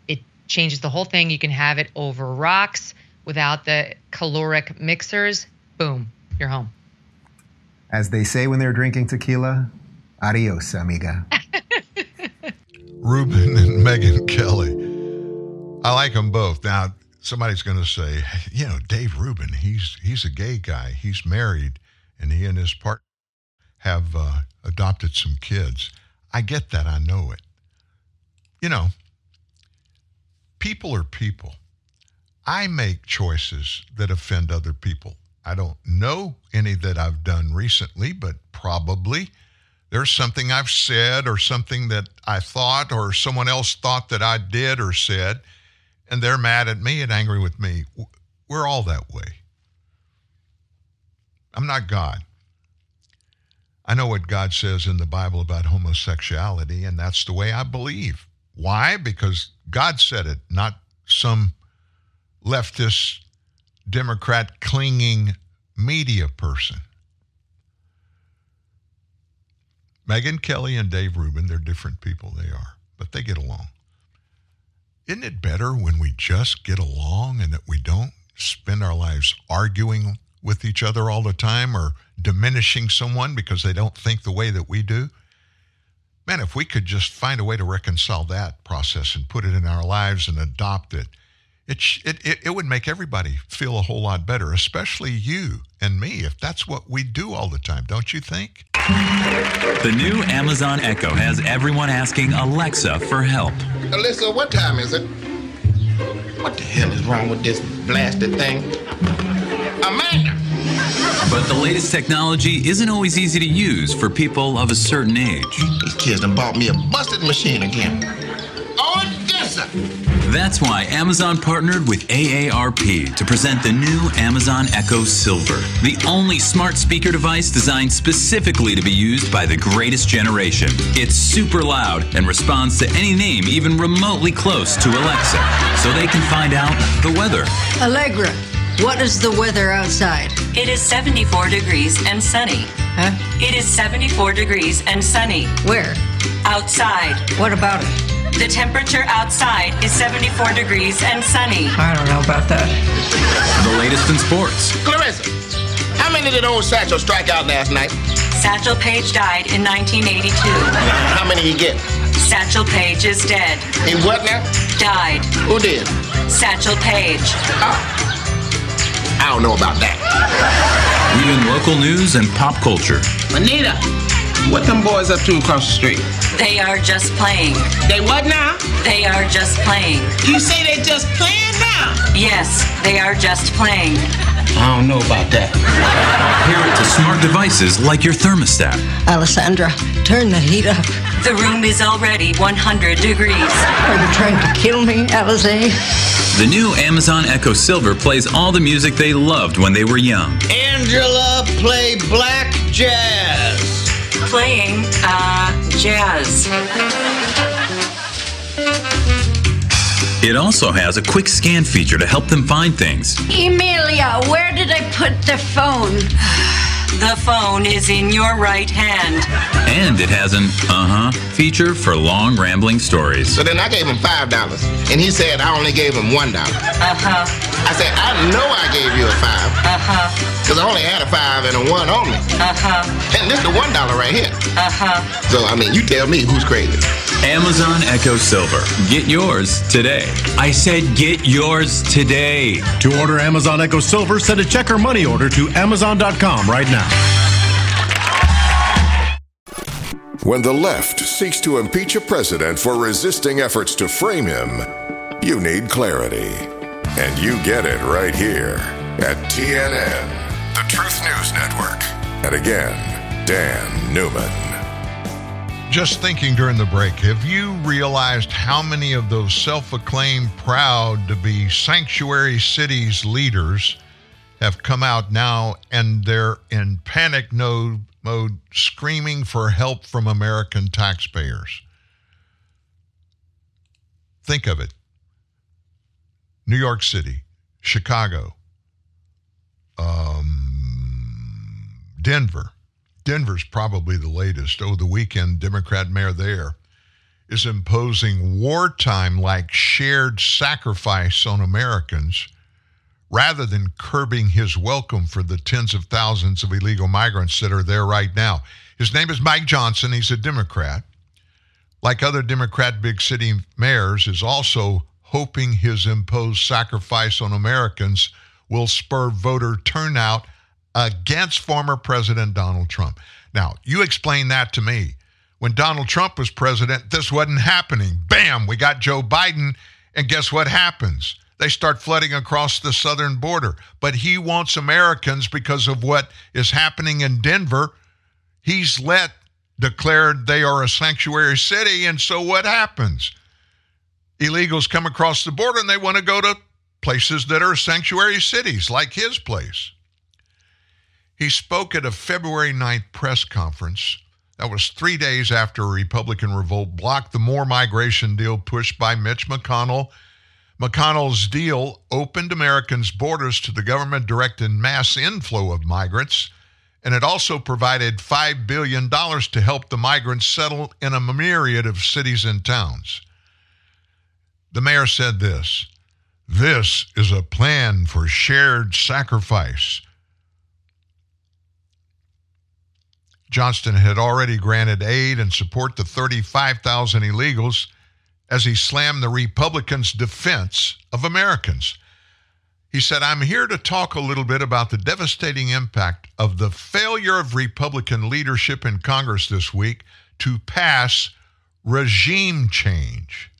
It changes the whole thing. You can have it over rocks without the caloric mixers. Boom, you're home. As they say when they're drinking tequila, Adios, amiga. Rubin and Megyn Kelly. I like them both. Now, somebody's going to say, you know, Dave Rubin, he's he's a gay guy. He's married, and he and his partner have uh, adopted some kids. I get that. I know it. You know, people are people. I make choices that offend other people. I don't know any that I've done recently, but probably there's something I've said or something that I thought or someone else thought that I did or said, and they're mad at me and angry with me. We're all that way. I'm not God. I know what God says in the Bible about homosexuality, and that's the way I believe. Why? Because God said it, not some leftist, Democrat clinging media person. Megyn Kelly and Dave Rubin, they're different people, they are, but they get along. Isn't it better when we just get along and that we don't spend our lives arguing with each other all the time or diminishing someone because they don't think the way that we do? Man, if we could just find a way to reconcile that process and put it in our lives and adopt it, it, it, it, it would make everybody feel a whole lot better, especially you and me, if that's what we do all the time, don't you think? The new Amazon Echo has everyone asking Alexa for help. Alexa, what time is it? What the hell is wrong with this blasted thing? Amanda! But the latest technology isn't always easy to use for people of a certain age. These kids done bought me a busted machine again. Oh, Odessa! That's why Amazon partnered with AARP to present the new Amazon Echo Silver, the only smart speaker device designed specifically to be used by the greatest generation. It's super loud and responds to any name even remotely close to Alexa, so they can find out the weather. Allegra, what is the weather outside? It is 74 degrees and sunny. Huh? It is 74 degrees and sunny. Where? Outside. What about it? The temperature outside is 74 degrees and sunny. I don't know about that. The latest in sports. Clarissa, how many did old Satchel strike out last night? Satchel Paige died in 1982. How many did he get? Satchel Paige is dead. He what now? Died. Who did? Satchel Paige. Oh. I don't know about that. Even local news and pop culture. Anita, what them boys up to across the street? They are just playing. They what now? They are just playing. You say they just playing now? Yes, they are just playing. I don't know about that. Pair it to smart devices like your thermostat. Alessandra, turn the heat up. The room is already 100 degrees. Are you trying to kill me, Alize? The new Amazon Echo Silver plays all the music they loved when they were young. Angela, play black jazz. Playing, uh, jazz. It also has a quick scan feature to help them find things. Emilia, where did I put the phone? The phone is in your right hand. And it has an uh huh feature for long rambling stories. So then I gave him five dollars, and he said I only gave him one dollar. Uh huh. I said I know I gave you a five. Uh huh. Cause I only had a five and a one only. Uh huh. And this the one dollar right here. Uh huh. So I mean, you tell me who's crazy. Amazon Echo Silver. Get yours today. I said get yours today. To order Amazon Echo Silver, send a check or money order to Amazon.com right now. When the left seeks to impeach a president for resisting efforts to frame him, you need clarity. And you get it right here at TNN, the Truth News Network. And again, Dan Newman. Just thinking during the break, have you realized how many of those self acclaimed proud to be sanctuary cities leaders have come out now and they're in panic mode, mode screaming for help from American taxpayers? Think of it New York City, Chicago, um, Denver. Denver's probably the latest. Oh, the weekend Democrat mayor there is imposing wartime like shared sacrifice on Americans rather than curbing his welcome for the tens of thousands of illegal migrants that are there right now. His name is Mike Johnson. He's a Democrat. Like other Democrat big city mayors, is also hoping his imposed sacrifice on Americans will spur voter turnout against former President Donald Trump. Now, you explain that to me. When Donald Trump was president, this wasn't happening. Bam, we got Joe Biden, and guess what happens? They start flooding across the southern border. But he wants Americans because of what is happening in Denver. He's let declared they are a sanctuary city, and so what happens? Illegals come across the border and they want to go to places that are sanctuary cities, like his place. He spoke at a February 9th press conference. That was three days after a Republican revolt blocked the more migration deal pushed by Mitch McConnell. McConnell's deal opened Americans' borders to the government directed mass inflow of migrants, and it also provided $5 billion to help the migrants settle in a myriad of cities and towns. The mayor said this This is a plan for shared sacrifice. Johnston had already granted aid and support to 35,000 illegals as he slammed the Republicans' defense of Americans. He said, I'm here to talk a little bit about the devastating impact of the failure of Republican leadership in Congress this week to pass regime change.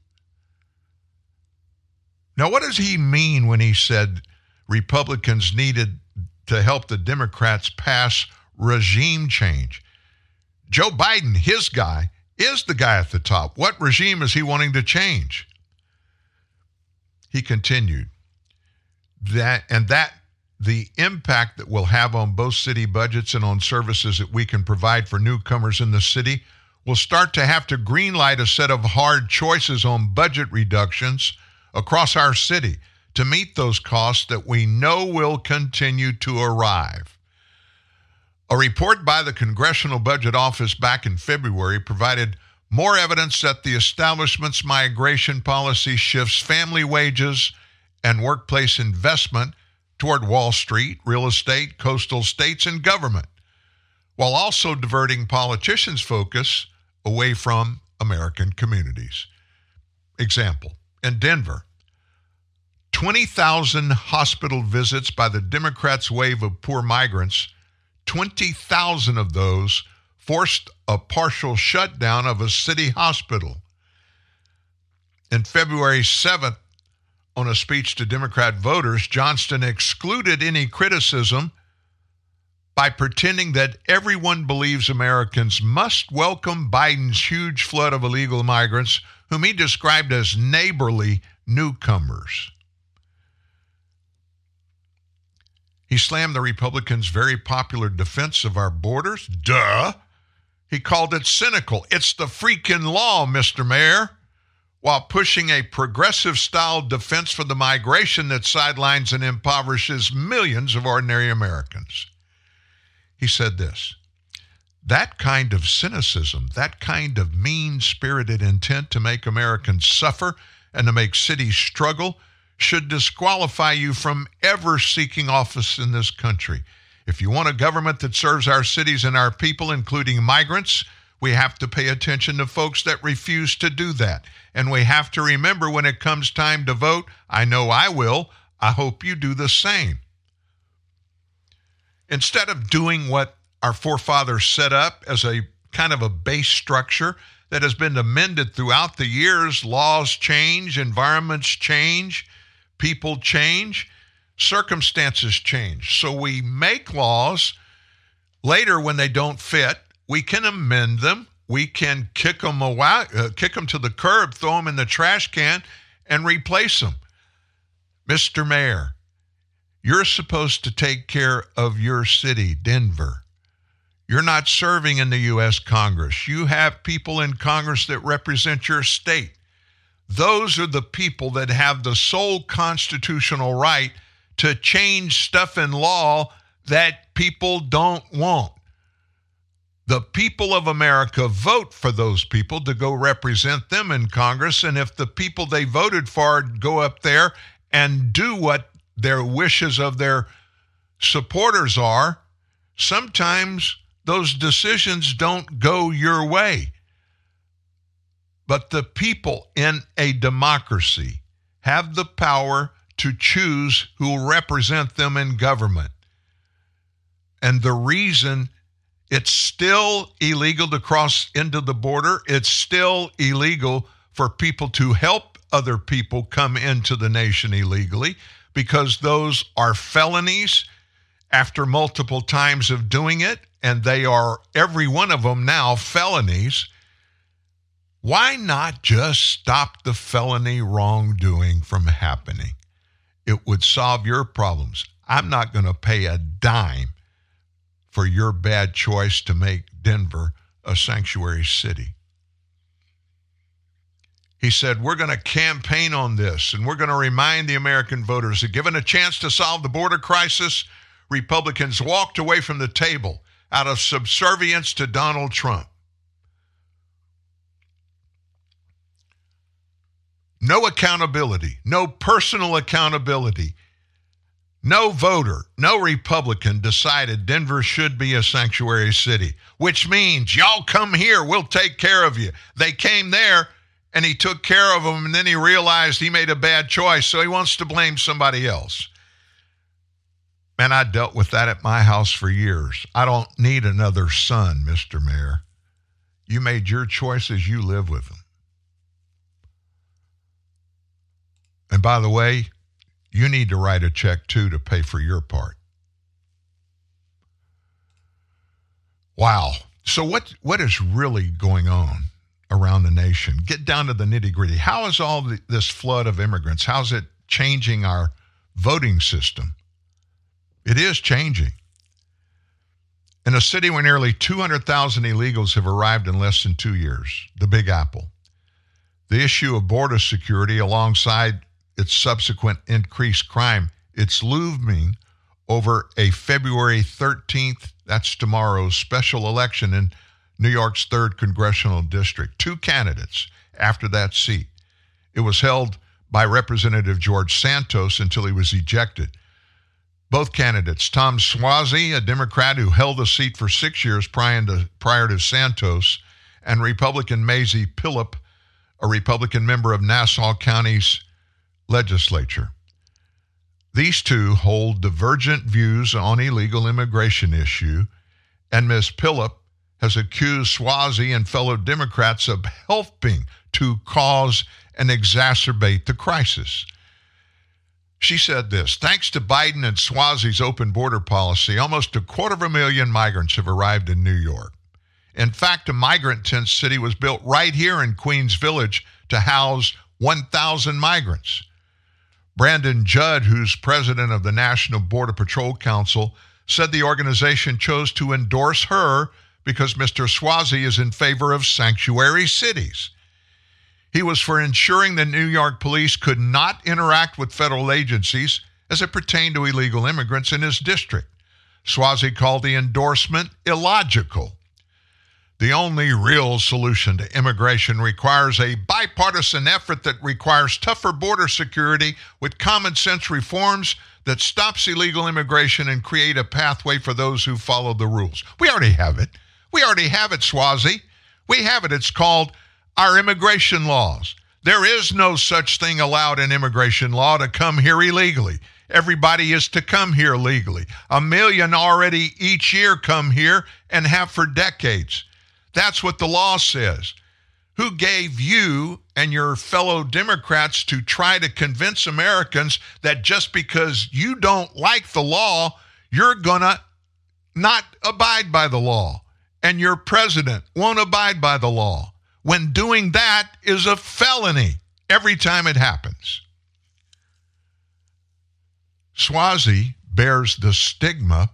Now, what does he mean when he said Republicans needed to help the Democrats pass regime change? Joe Biden, his guy, is the guy at the top. What regime is he wanting to change? He continued that and that the impact that will have on both city budgets and on services that we can provide for newcomers in the city will start to have to greenlight a set of hard choices on budget reductions across our city to meet those costs that we know will continue to arrive. A report by the Congressional Budget Office back in February provided more evidence that the establishment's migration policy shifts family wages and workplace investment toward Wall Street, real estate, coastal states, and government, while also diverting politicians' focus away from American communities. Example In Denver, 20,000 hospital visits by the Democrats' wave of poor migrants 20,000 of those forced a partial shutdown of a city hospital. In February 7th, on a speech to Democrat voters, Johnston excluded any criticism by pretending that everyone believes Americans must welcome Biden's huge flood of illegal migrants, whom he described as neighborly newcomers. He slammed the Republicans' very popular defense of our borders. Duh. He called it cynical. It's the freaking law, Mr. Mayor, while pushing a progressive style defense for the migration that sidelines and impoverishes millions of ordinary Americans. He said this that kind of cynicism, that kind of mean spirited intent to make Americans suffer and to make cities struggle should disqualify you from ever seeking office in this country. If you want a government that serves our cities and our people, including migrants, we have to pay attention to folks that refuse to do that. And we have to remember when it comes time to vote, I know I will, I hope you do the same. Instead of doing what our forefathers set up as a kind of a base structure that has been amended throughout the years, laws change, environments change, people change, circumstances change. So we make laws. Later, when they don't fit, we can amend them. We can kick them away, uh, kick them to the curb, throw them in the trash can, and replace them. Mr. Mayor, you're supposed to take care of your city, Denver. You're not serving in the U.S. Congress. You have people in Congress that represent your state. Those are the people that have the sole constitutional right to change stuff in law that people don't want. The people of America vote for those people to go represent them in Congress. And if the people they voted for go up there and do what their wishes of their supporters are, sometimes those decisions don't go your way. But the people in a democracy have the power to choose who will represent them in government. And the reason it's still illegal to cross into the border, it's still illegal for people to help other people come into the nation illegally because those are felonies after multiple times of doing it, and they are every one of them now felonies. Why not just stop the felony wrongdoing from happening? It would solve your problems. I'm not going to pay a dime for your bad choice to make Denver a sanctuary city. He said, We're going to campaign on this and we're going to remind the American voters that given a chance to solve the border crisis, Republicans walked away from the table out of subservience to Donald Trump. No accountability, no personal accountability. No voter, no Republican decided Denver should be a sanctuary city, which means y'all come here, we'll take care of you. They came there and he took care of them, and then he realized he made a bad choice, so he wants to blame somebody else. Man, I dealt with that at my house for years. I don't need another son, Mr. Mayor. You made your choices, you live with them. And by the way, you need to write a check too to pay for your part. Wow. So what what is really going on around the nation? Get down to the nitty-gritty. How is all the, this flood of immigrants? How's it changing our voting system? It is changing. In a city where nearly 200,000 illegals have arrived in less than 2 years, the Big Apple. The issue of border security alongside its subsequent increased crime, it's looming over a February 13th, that's tomorrow's special election in New York's 3rd Congressional District. Two candidates after that seat. It was held by Representative George Santos until he was ejected. Both candidates, Tom Suozzi, a Democrat who held the seat for six years prior to, prior to Santos, and Republican Mazie Pilip, a Republican member of Nassau County's legislature. These two hold divergent views on illegal immigration issue, and Ms. Pilip has accused Suozzi and fellow Democrats of helping to cause and exacerbate the crisis. She said this Thanks to Biden and Suozzi's open border policy, almost a quarter of a million migrants have arrived in New York. In fact, a migrant tent city was built right here in Queens Village to house 1,000 migrants. Brandon Judd, who's president of the National Border Patrol Council, said the organization chose to endorse her because Mr. Suozzi is in favor of sanctuary cities. He was for ensuring the New York police could not interact with federal agencies as it pertained to illegal immigrants in his district. Suozzi called the endorsement illogical. The only real solution to immigration requires a bipartisan effort that requires tougher border security with common sense reforms that stops illegal immigration and create a pathway for those who follow the rules. We already have it. We already have it, Suozzi. We have it. It's called our immigration laws. There is no such thing allowed in immigration law to come here illegally. Everybody is to come here legally. A million already each year come here and have for decades. That's what the law says. Who gave you and your fellow Democrats to try to convince Americans that just because you don't like the law, you're going to not abide by the law and your president won't abide by the law? When doing that is a felony every time it happens. Suozzi bears the stigma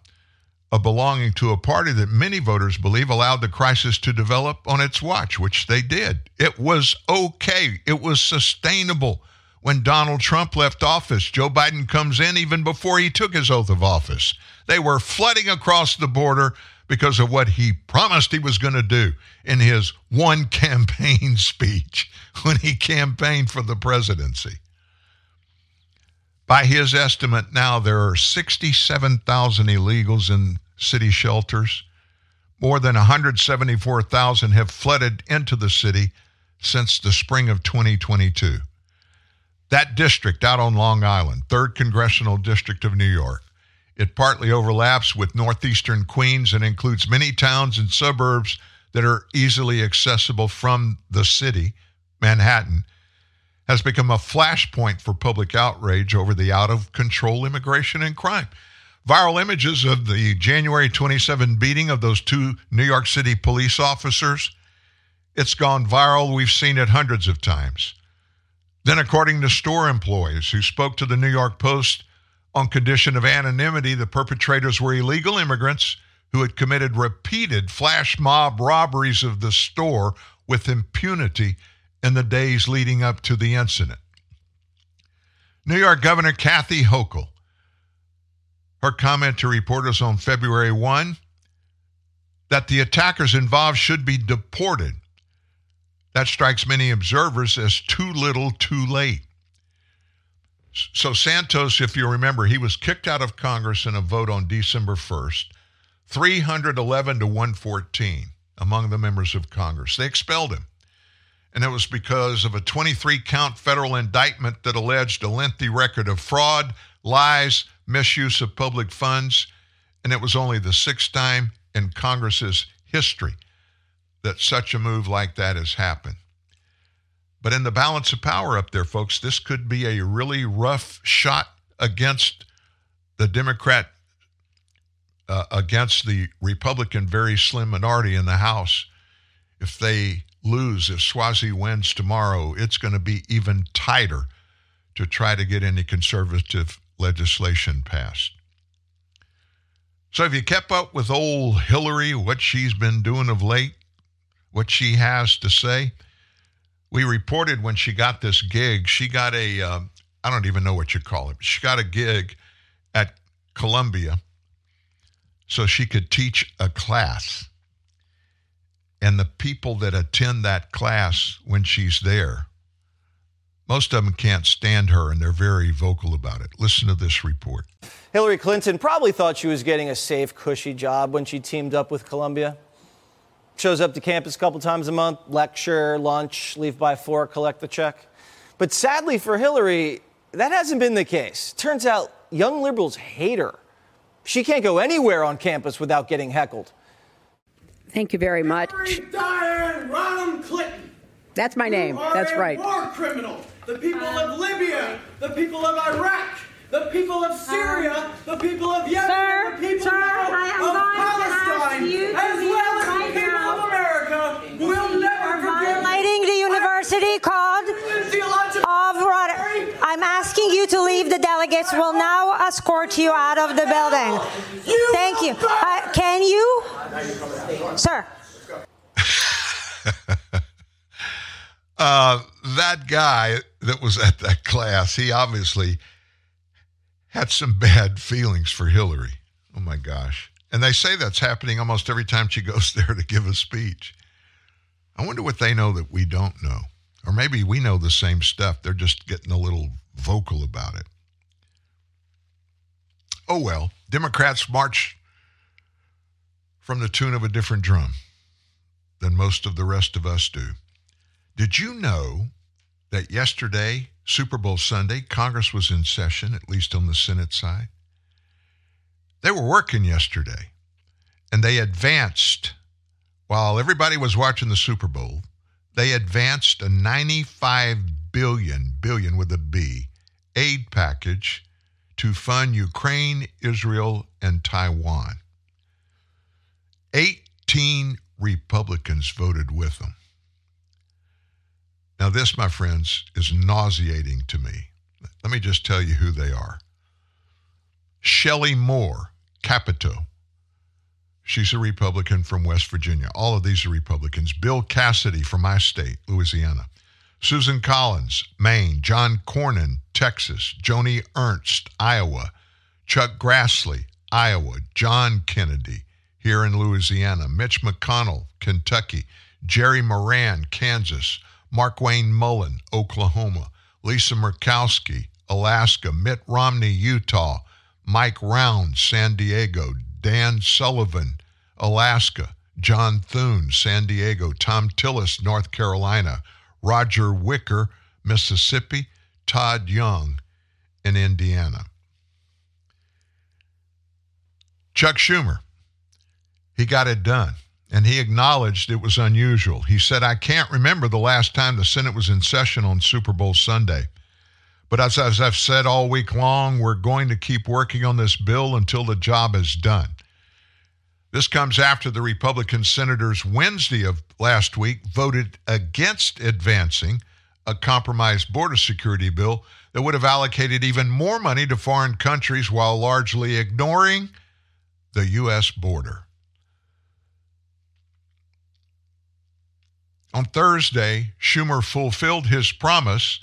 of belonging to a party that many voters believe allowed the crisis to develop on its watch, which they did. It was okay, it was sustainable. When Donald Trump left office, Joe Biden comes in even before he took his oath of office. They were flooding across the border because of what he promised he was going to do in his one campaign speech when he campaigned for the presidency. By his estimate, now there are 67,000 illegals in city shelters. More than 174,000 have flooded into the city since the spring of 2022. That district out on Long Island, 3rd Congressional District of New York, it partly overlaps with northeastern Queens and includes many towns and suburbs that are easily accessible from the city, Manhattan, has become a flashpoint for public outrage over the out of control immigration and crime. Viral images of the January 27 beating of those two New York City police officers. It's gone viral. We've seen it hundreds of times. Then, according to store employees who spoke to the New York Post on condition of anonymity, the perpetrators were illegal immigrants who had committed repeated flash mob robberies of the store with impunity in the days leading up to the incident. New York Governor Kathy Hochul, her comment to reporters on February 1 that the attackers involved should be deported. That strikes many observers as too little, too late. So, Santos, if you remember, he was kicked out of Congress in a vote on December 1st, 311 to 114 among the members of Congress. They expelled him and it was because of a 23 count federal indictment that alleged a lengthy record of fraud, lies, misuse of public funds, and it was only the sixth time in Congress's history that such a move like that has happened. But in the balance of power up there, folks, this could be a really rough shot against the Democrat, uh, against the Republican very slim minority in the House if they lose, if Suozzi wins tomorrow, it's going to be even tighter to try to get any conservative legislation passed. So, have you kept up with old Hillary, what she's been doing of late, what she has to say? We reported when she got this gig, she got a uh, I don't even know what you call it, she got a gig at Columbia so she could teach a class. And the people that attend that class when she's there, most of them can't stand her and they're very vocal about it. Listen to this report. Hillary Clinton probably thought she was getting a safe, cushy job when she teamed up with Columbia. Shows up to campus a couple times a month, lecture, lunch, leave by four, collect the check. But sadly for Hillary, that hasn't been the case. Turns out young liberals hate her. She can't go anywhere on campus without getting heckled. Thank you very much. Diane Ronald Clinton. That's my name. Are That's a right. War criminal. The people of Libya, the people of Iraq, the people of uh-huh. Syria, the people of Yemen, Sir, the people sir, now I am of going to ask Palestine, you to as well as right the people now. of America, will never forgive. Violating the university code of Rot- I'm asking you to leave. The delegates will now escort you out of the building. Thank you. Uh, can you, sir? Uh, that guy that was at that class, he obviously had some bad feelings for Hillary. Oh my gosh. And they say that's happening almost every time she goes there to give a speech. I wonder what they know that we don't know. Or maybe we know the same stuff. They're just getting a little vocal about it. Oh well, Democrats march from the tune of a different drum than most of the rest of us do. Did you know that yesterday, Super Bowl Sunday, Congress was in session, at least on the Senate side? They were working yesterday, and they advanced, while everybody was watching the Super Bowl, they advanced a 95 billion, billion with a B, aid package to fund Ukraine, Israel, and Taiwan. 18 Republicans voted with them. Now, this, my friends, is nauseating to me. Let me just tell you who they are. Shelley Moore, Capito. She's a Republican from West Virginia. All of these are Republicans. Bill Cassidy from my state, Louisiana. Susan Collins, Maine. John Cornyn, Texas. Joni Ernst, Iowa. Chuck Grassley, Iowa. John Kennedy, here in Louisiana. Mitch McConnell, Kentucky. Jerry Moran, Kansas. Markwayne Mullin, Oklahoma. Lisa Murkowski, Alaska, Mitt Romney, Utah, Mike Round, San Diego, Dan Sullivan, Alaska, John Thune, San Diego, Thom Tillis, North Carolina, Roger Wicker, Mississippi, Todd Young in Indiana. Chuck Schumer, he got it done and he acknowledged it was unusual. He said, I can't remember the last time the Senate was in session on Super Bowl Sunday. But as, as I've said all week long, we're going to keep working on this bill until the job is done. This comes after the Republican senators Wednesday of last week voted against advancing a compromised border security bill that would have allocated even more money to foreign countries while largely ignoring the U.S. border. On Thursday, Schumer fulfilled his promise,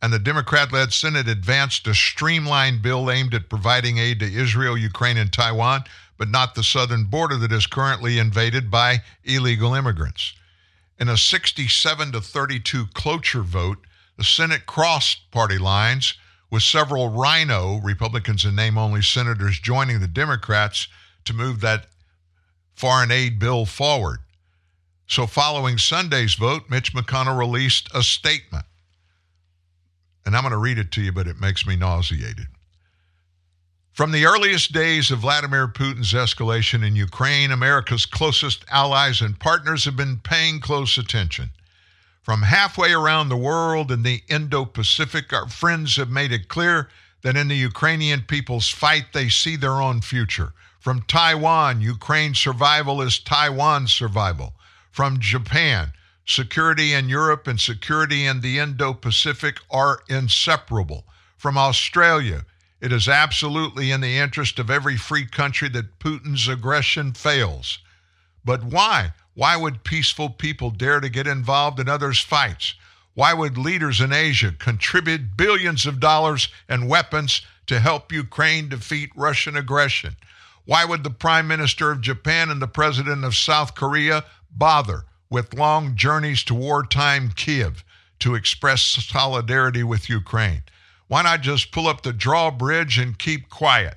and the Democrat led Senate advanced a streamlined bill aimed at providing aid to Israel, Ukraine, and Taiwan but not the southern border that is currently invaded by illegal immigrants. In a 67 to 32 cloture vote, the Senate crossed party lines, with several RINO Republicans and name only senators, joining the Democrats to move that foreign aid bill forward. So, following Sunday's vote, Mitch McConnell released a statement. And I'm going to read it to you, but it makes me nauseated. From the earliest days of Vladimir Putin's escalation in Ukraine, America's closest allies and partners have been paying close attention. From halfway around the world in the Indo Pacific, our friends have made it clear that in the Ukrainian people's fight, they see their own future. From Taiwan, Ukraine's survival is Taiwan's survival. From Japan, security in Europe and security in the Indo Pacific are inseparable. From Australia, it is absolutely in the interest of every free country that Putin's aggression fails. But why? Why would peaceful people dare to get involved in others' fights? Why would leaders in Asia contribute billions of dollars and weapons to help Ukraine defeat Russian aggression? Why would the Prime Minister of Japan and the President of South Korea bother with long journeys to wartime Kiev to express solidarity with Ukraine? Why not just pull up the drawbridge and keep quiet?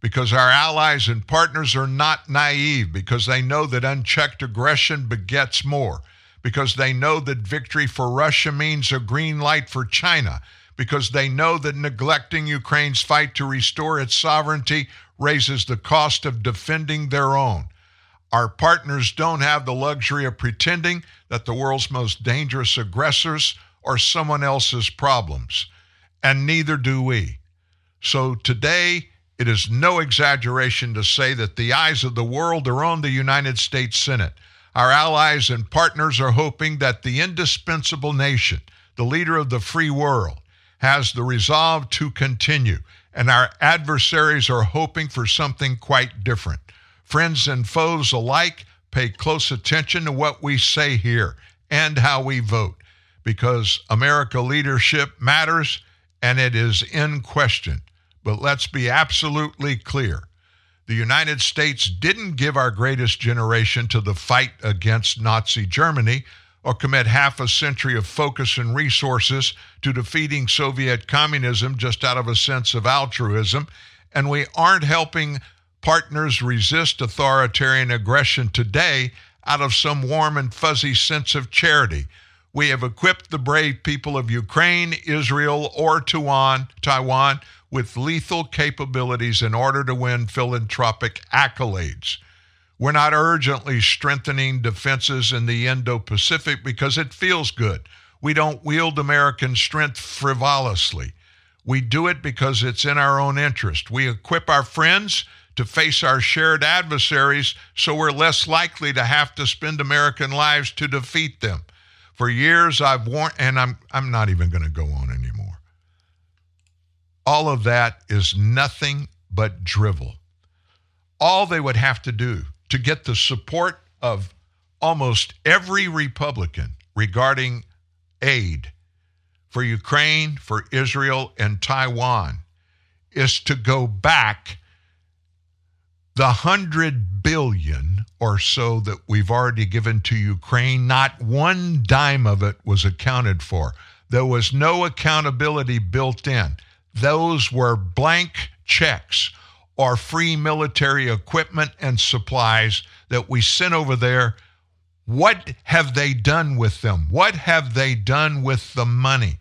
Because our allies and partners are not naive, because they know that unchecked aggression begets more, because they know that victory for Russia means a green light for China, because they know that neglecting Ukraine's fight to restore its sovereignty raises the cost of defending their own. Our partners don't have the luxury of pretending that the world's most dangerous aggressors are someone else's problems and neither do we. So today, it is no exaggeration to say that the eyes of the world are on the United States Senate. Our allies and partners are hoping that the indispensable nation, the leader of the free world, has the resolve to continue, and our adversaries are hoping for something quite different. Friends and foes alike pay close attention to what we say here and how we vote, because America leadership matters and it is in question. But let's be absolutely clear. The United States didn't give our greatest generation to the fight against Nazi Germany or commit half a century of focus and resources to defeating Soviet communism just out of a sense of altruism. And we aren't helping partners resist authoritarian aggression today out of some warm and fuzzy sense of charity. We have equipped the brave people of Ukraine, Israel, or Taiwan, with lethal capabilities in order to win philanthropic accolades. We're not urgently strengthening defenses in the Indo Pacific because it feels good. We don't wield American strength frivolously. We do it because it's in our own interest. We equip our friends to face our shared adversaries so we're less likely to have to spend American lives to defeat them. For years I've warned, and I'm, I'm not even going to go on anymore. All of that is nothing but drivel. All they would have to do to get the support of almost every Republican regarding aid for Ukraine, for Israel, and Taiwan is to go back the hundred billion or so that we've already given to Ukraine, not one dime of it was accounted for. There was no accountability built in. those were blank checks or free military equipment and supplies that we sent over there. What have they done with them? What have they done with the money?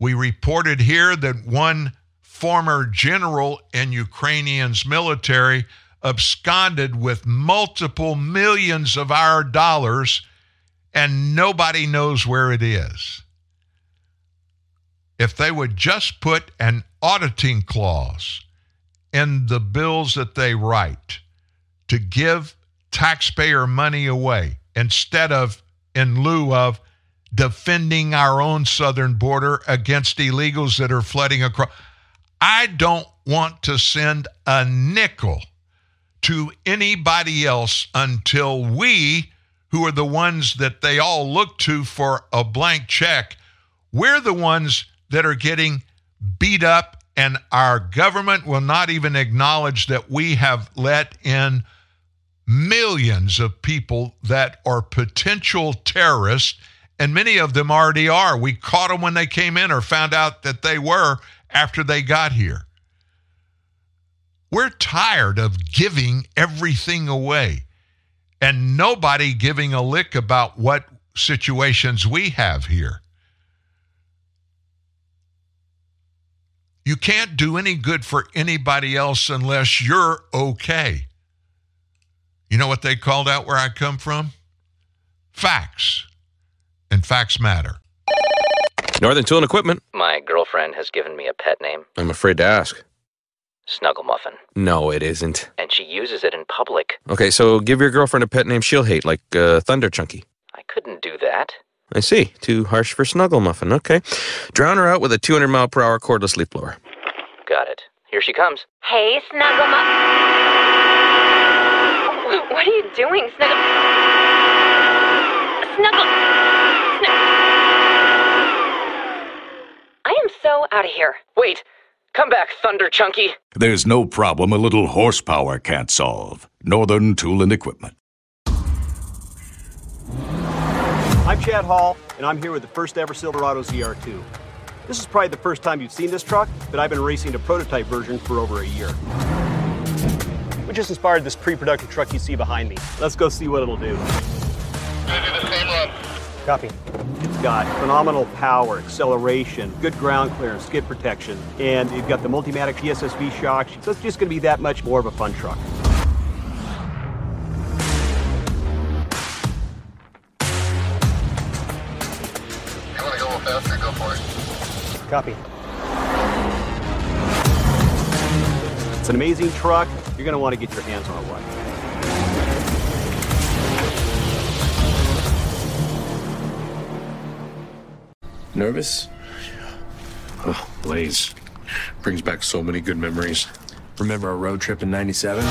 We reported here that one former general in Ukrainian's military absconded with multiple millions of our dollars, and nobody knows where it is. If they would just put an auditing clause in the bills that they write to give taxpayer money away instead of, in lieu of, defending our own southern border against illegals that are flooding across. I don't want to send a nickel to anybody else until we, who are the ones that they all look to for a blank check, we're the ones that are getting beat up, and our government will not even acknowledge that we have let in millions of people that are potential terrorists, and many of them already are. We caught them when they came in or found out that they were after they got here. We're tired of giving everything away and nobody giving a lick about what situations we have here. You can't do any good for anybody else unless you're okay. You know what they called out where I come from? Facts. And facts matter. Northern Tool and Equipment. My girlfriend has given me a pet name, I'm afraid to ask. Snuggle Muffin, No, it isn't. and she uses it in public. Okay, so give your girlfriend a pet name she'll hate, like uh, Thunder Chunky. I couldn't do that. I see. Too harsh for Snuggle Muffin. Okay. Drown her out with a 200 mile per hour cordless leaf blower. Got it. Here she comes. Hey, Snuggle Muff. What are you doing, Snuggle? Snuggle. Snuggle. I am so out of here. Wait! Come back, Thunder Chunky! There's no problem a little horsepower can't solve. Northern Tool and Equipment. I'm Chad Hall, and I'm here with the first ever Silverado ZR2. This is probably the first time you've seen this truck, but I've been racing a prototype version for over a year. We just inspired this pre-production truck you see behind me. Let's go see what it'll do. Copy. It's got phenomenal power, acceleration, good ground clearance, skid protection, and you've got the Multimatic DSSV shocks, so it's just going to be that much more of a fun truck. You want to go a little faster? Go for it. Copy. It's an amazing truck. You're going to want to get your hands on one. Nervous? Oh, Blaze. Brings back so many good memories. Remember our road trip in 97?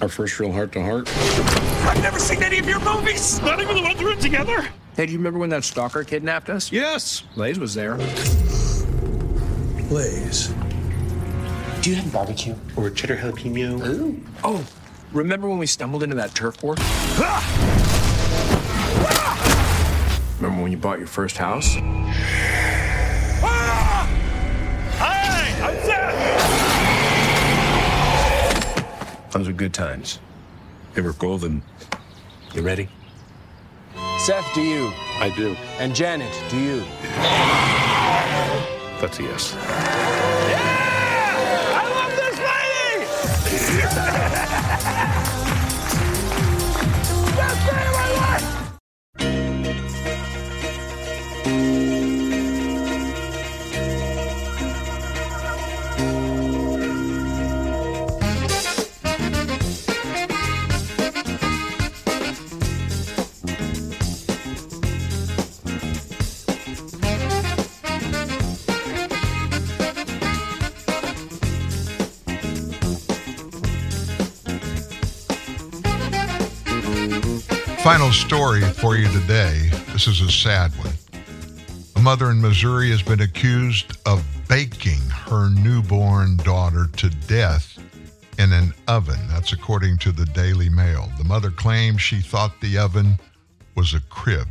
Our first real heart to heart? I've never seen any of your movies. Not even the ones we're in together. Hey, do you remember when that stalker kidnapped us? Yes. Blaze was there. Blaze. Do you have barbecue or cheddar jalapeno? Ooh. Oh, remember when we stumbled into that turf war? Remember when you bought your first house? Hi, I'm Seth. Those were good times. They were golden. You ready? Seth, do you? I do. And Janet, do you? That's a yes. Story for you today. This is a sad one. A mother in Missouri has been accused of baking her newborn daughter to death in an oven. That's according to the Daily Mail. The mother claims she thought the oven was a crib.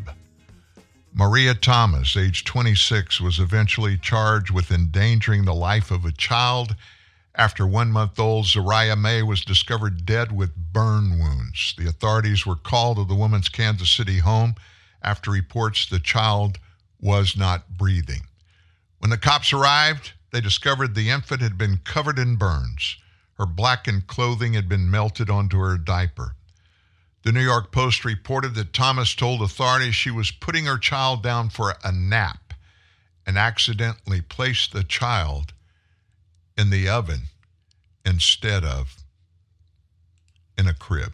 Maria Thomas, age 26, was eventually charged with endangering the life of a child after one month old Zariah May was discovered dead with burn wounds. The authorities were called to the woman's Kansas City home after reports the child was not breathing. When the cops arrived, they discovered the infant had been covered in burns. Her blackened clothing had been melted onto her diaper. The New York Post reported that Thomas told authorities she was putting her child down for a nap and accidentally placed the child in the oven instead of in a crib.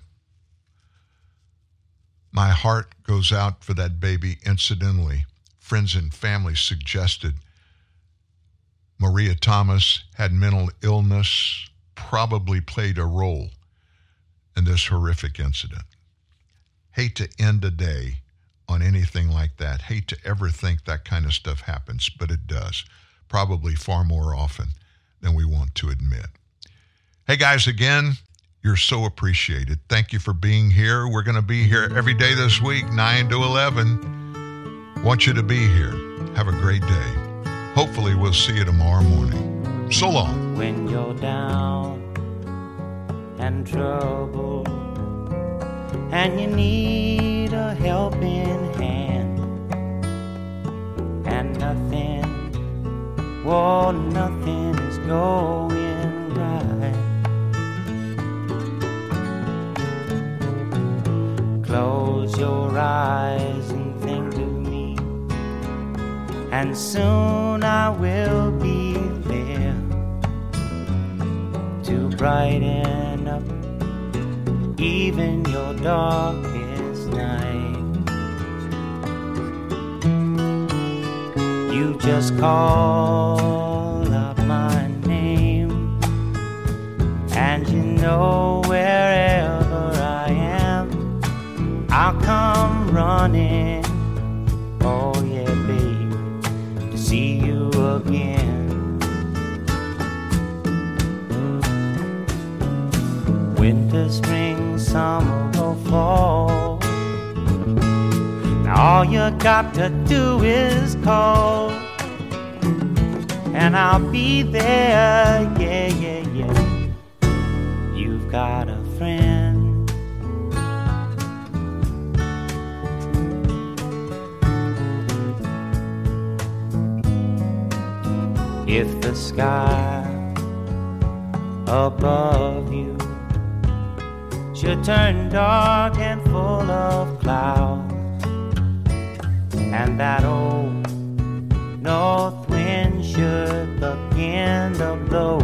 My heart goes out for that baby. Incidentally, friends and family suggested Maria Thomas had mental illness, probably played a role in this horrific incident. Hate to end a day on anything like that. Hate to ever think that kind of stuff happens, but it does. Probably far more often than we want to admit. Hey guys, again, you're so appreciated. Thank you for being here. We're going to be here every day this week, 9 to 11. Want you to be here. Have a great day. Hopefully, we'll see you tomorrow morning. So long. When you're down and troubled and you need a helping hand and nothing, well, nothing is going right. Close your eyes and think of me, and soon I will be there to brighten up even your darkest night. Just call out my name, and you know wherever I am, I'll come running. Oh, yeah, baby, to see you again. winter, spring, summer, or fall. Now all you got to do is call, and I'll be there. Yeah, yeah, yeah. You've got a friend. If the sky above you should turn dark and full of clouds, and that old north should begin to blow.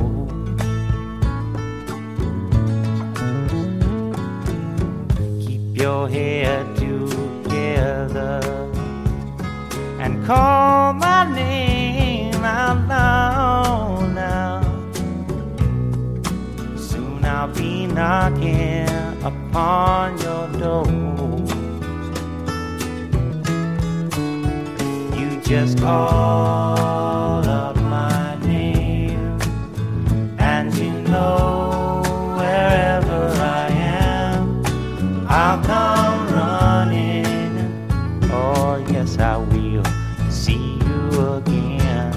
Keep your head together and call my name out loud now. Soon I'll be knocking upon your door. You just call wherever I am, I'll come running. Oh, yes, I will see you again.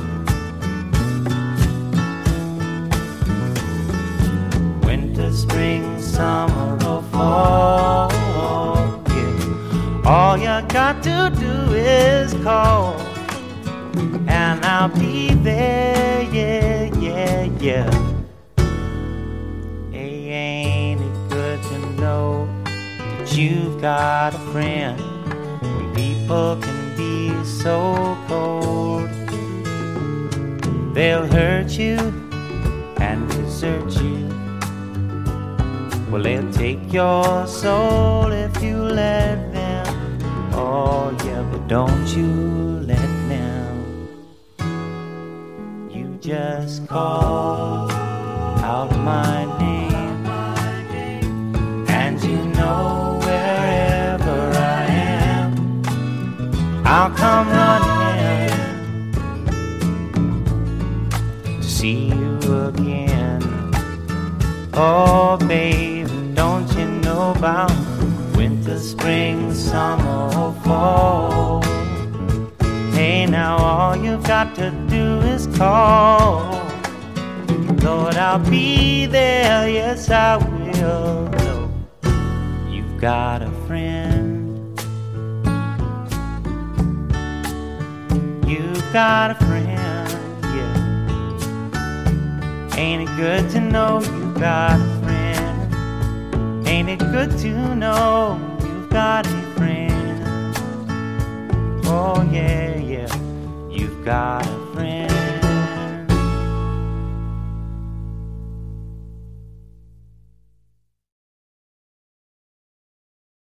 Winter, spring, summer, or fall. Yeah. All you got to do is call, and I'll be there. Yeah, yeah, yeah. Got a friend when people can be so cold? They'll hurt you and desert you. Well, they'll take your soul if you let them. Oh, yeah, but don't you let them. You just call out my name, and you know I'll come running to see you again. Oh, baby, don't you know about winter, spring, summer, fall? Hey, now all you've got to do is call. Lord, I'll be there. Yes, I will. Know you've got a friend. Got a friend, yeah. Ain't it good to know you've got a friend? Ain't it good to know you've got a friend? Oh, yeah, yeah, you've got a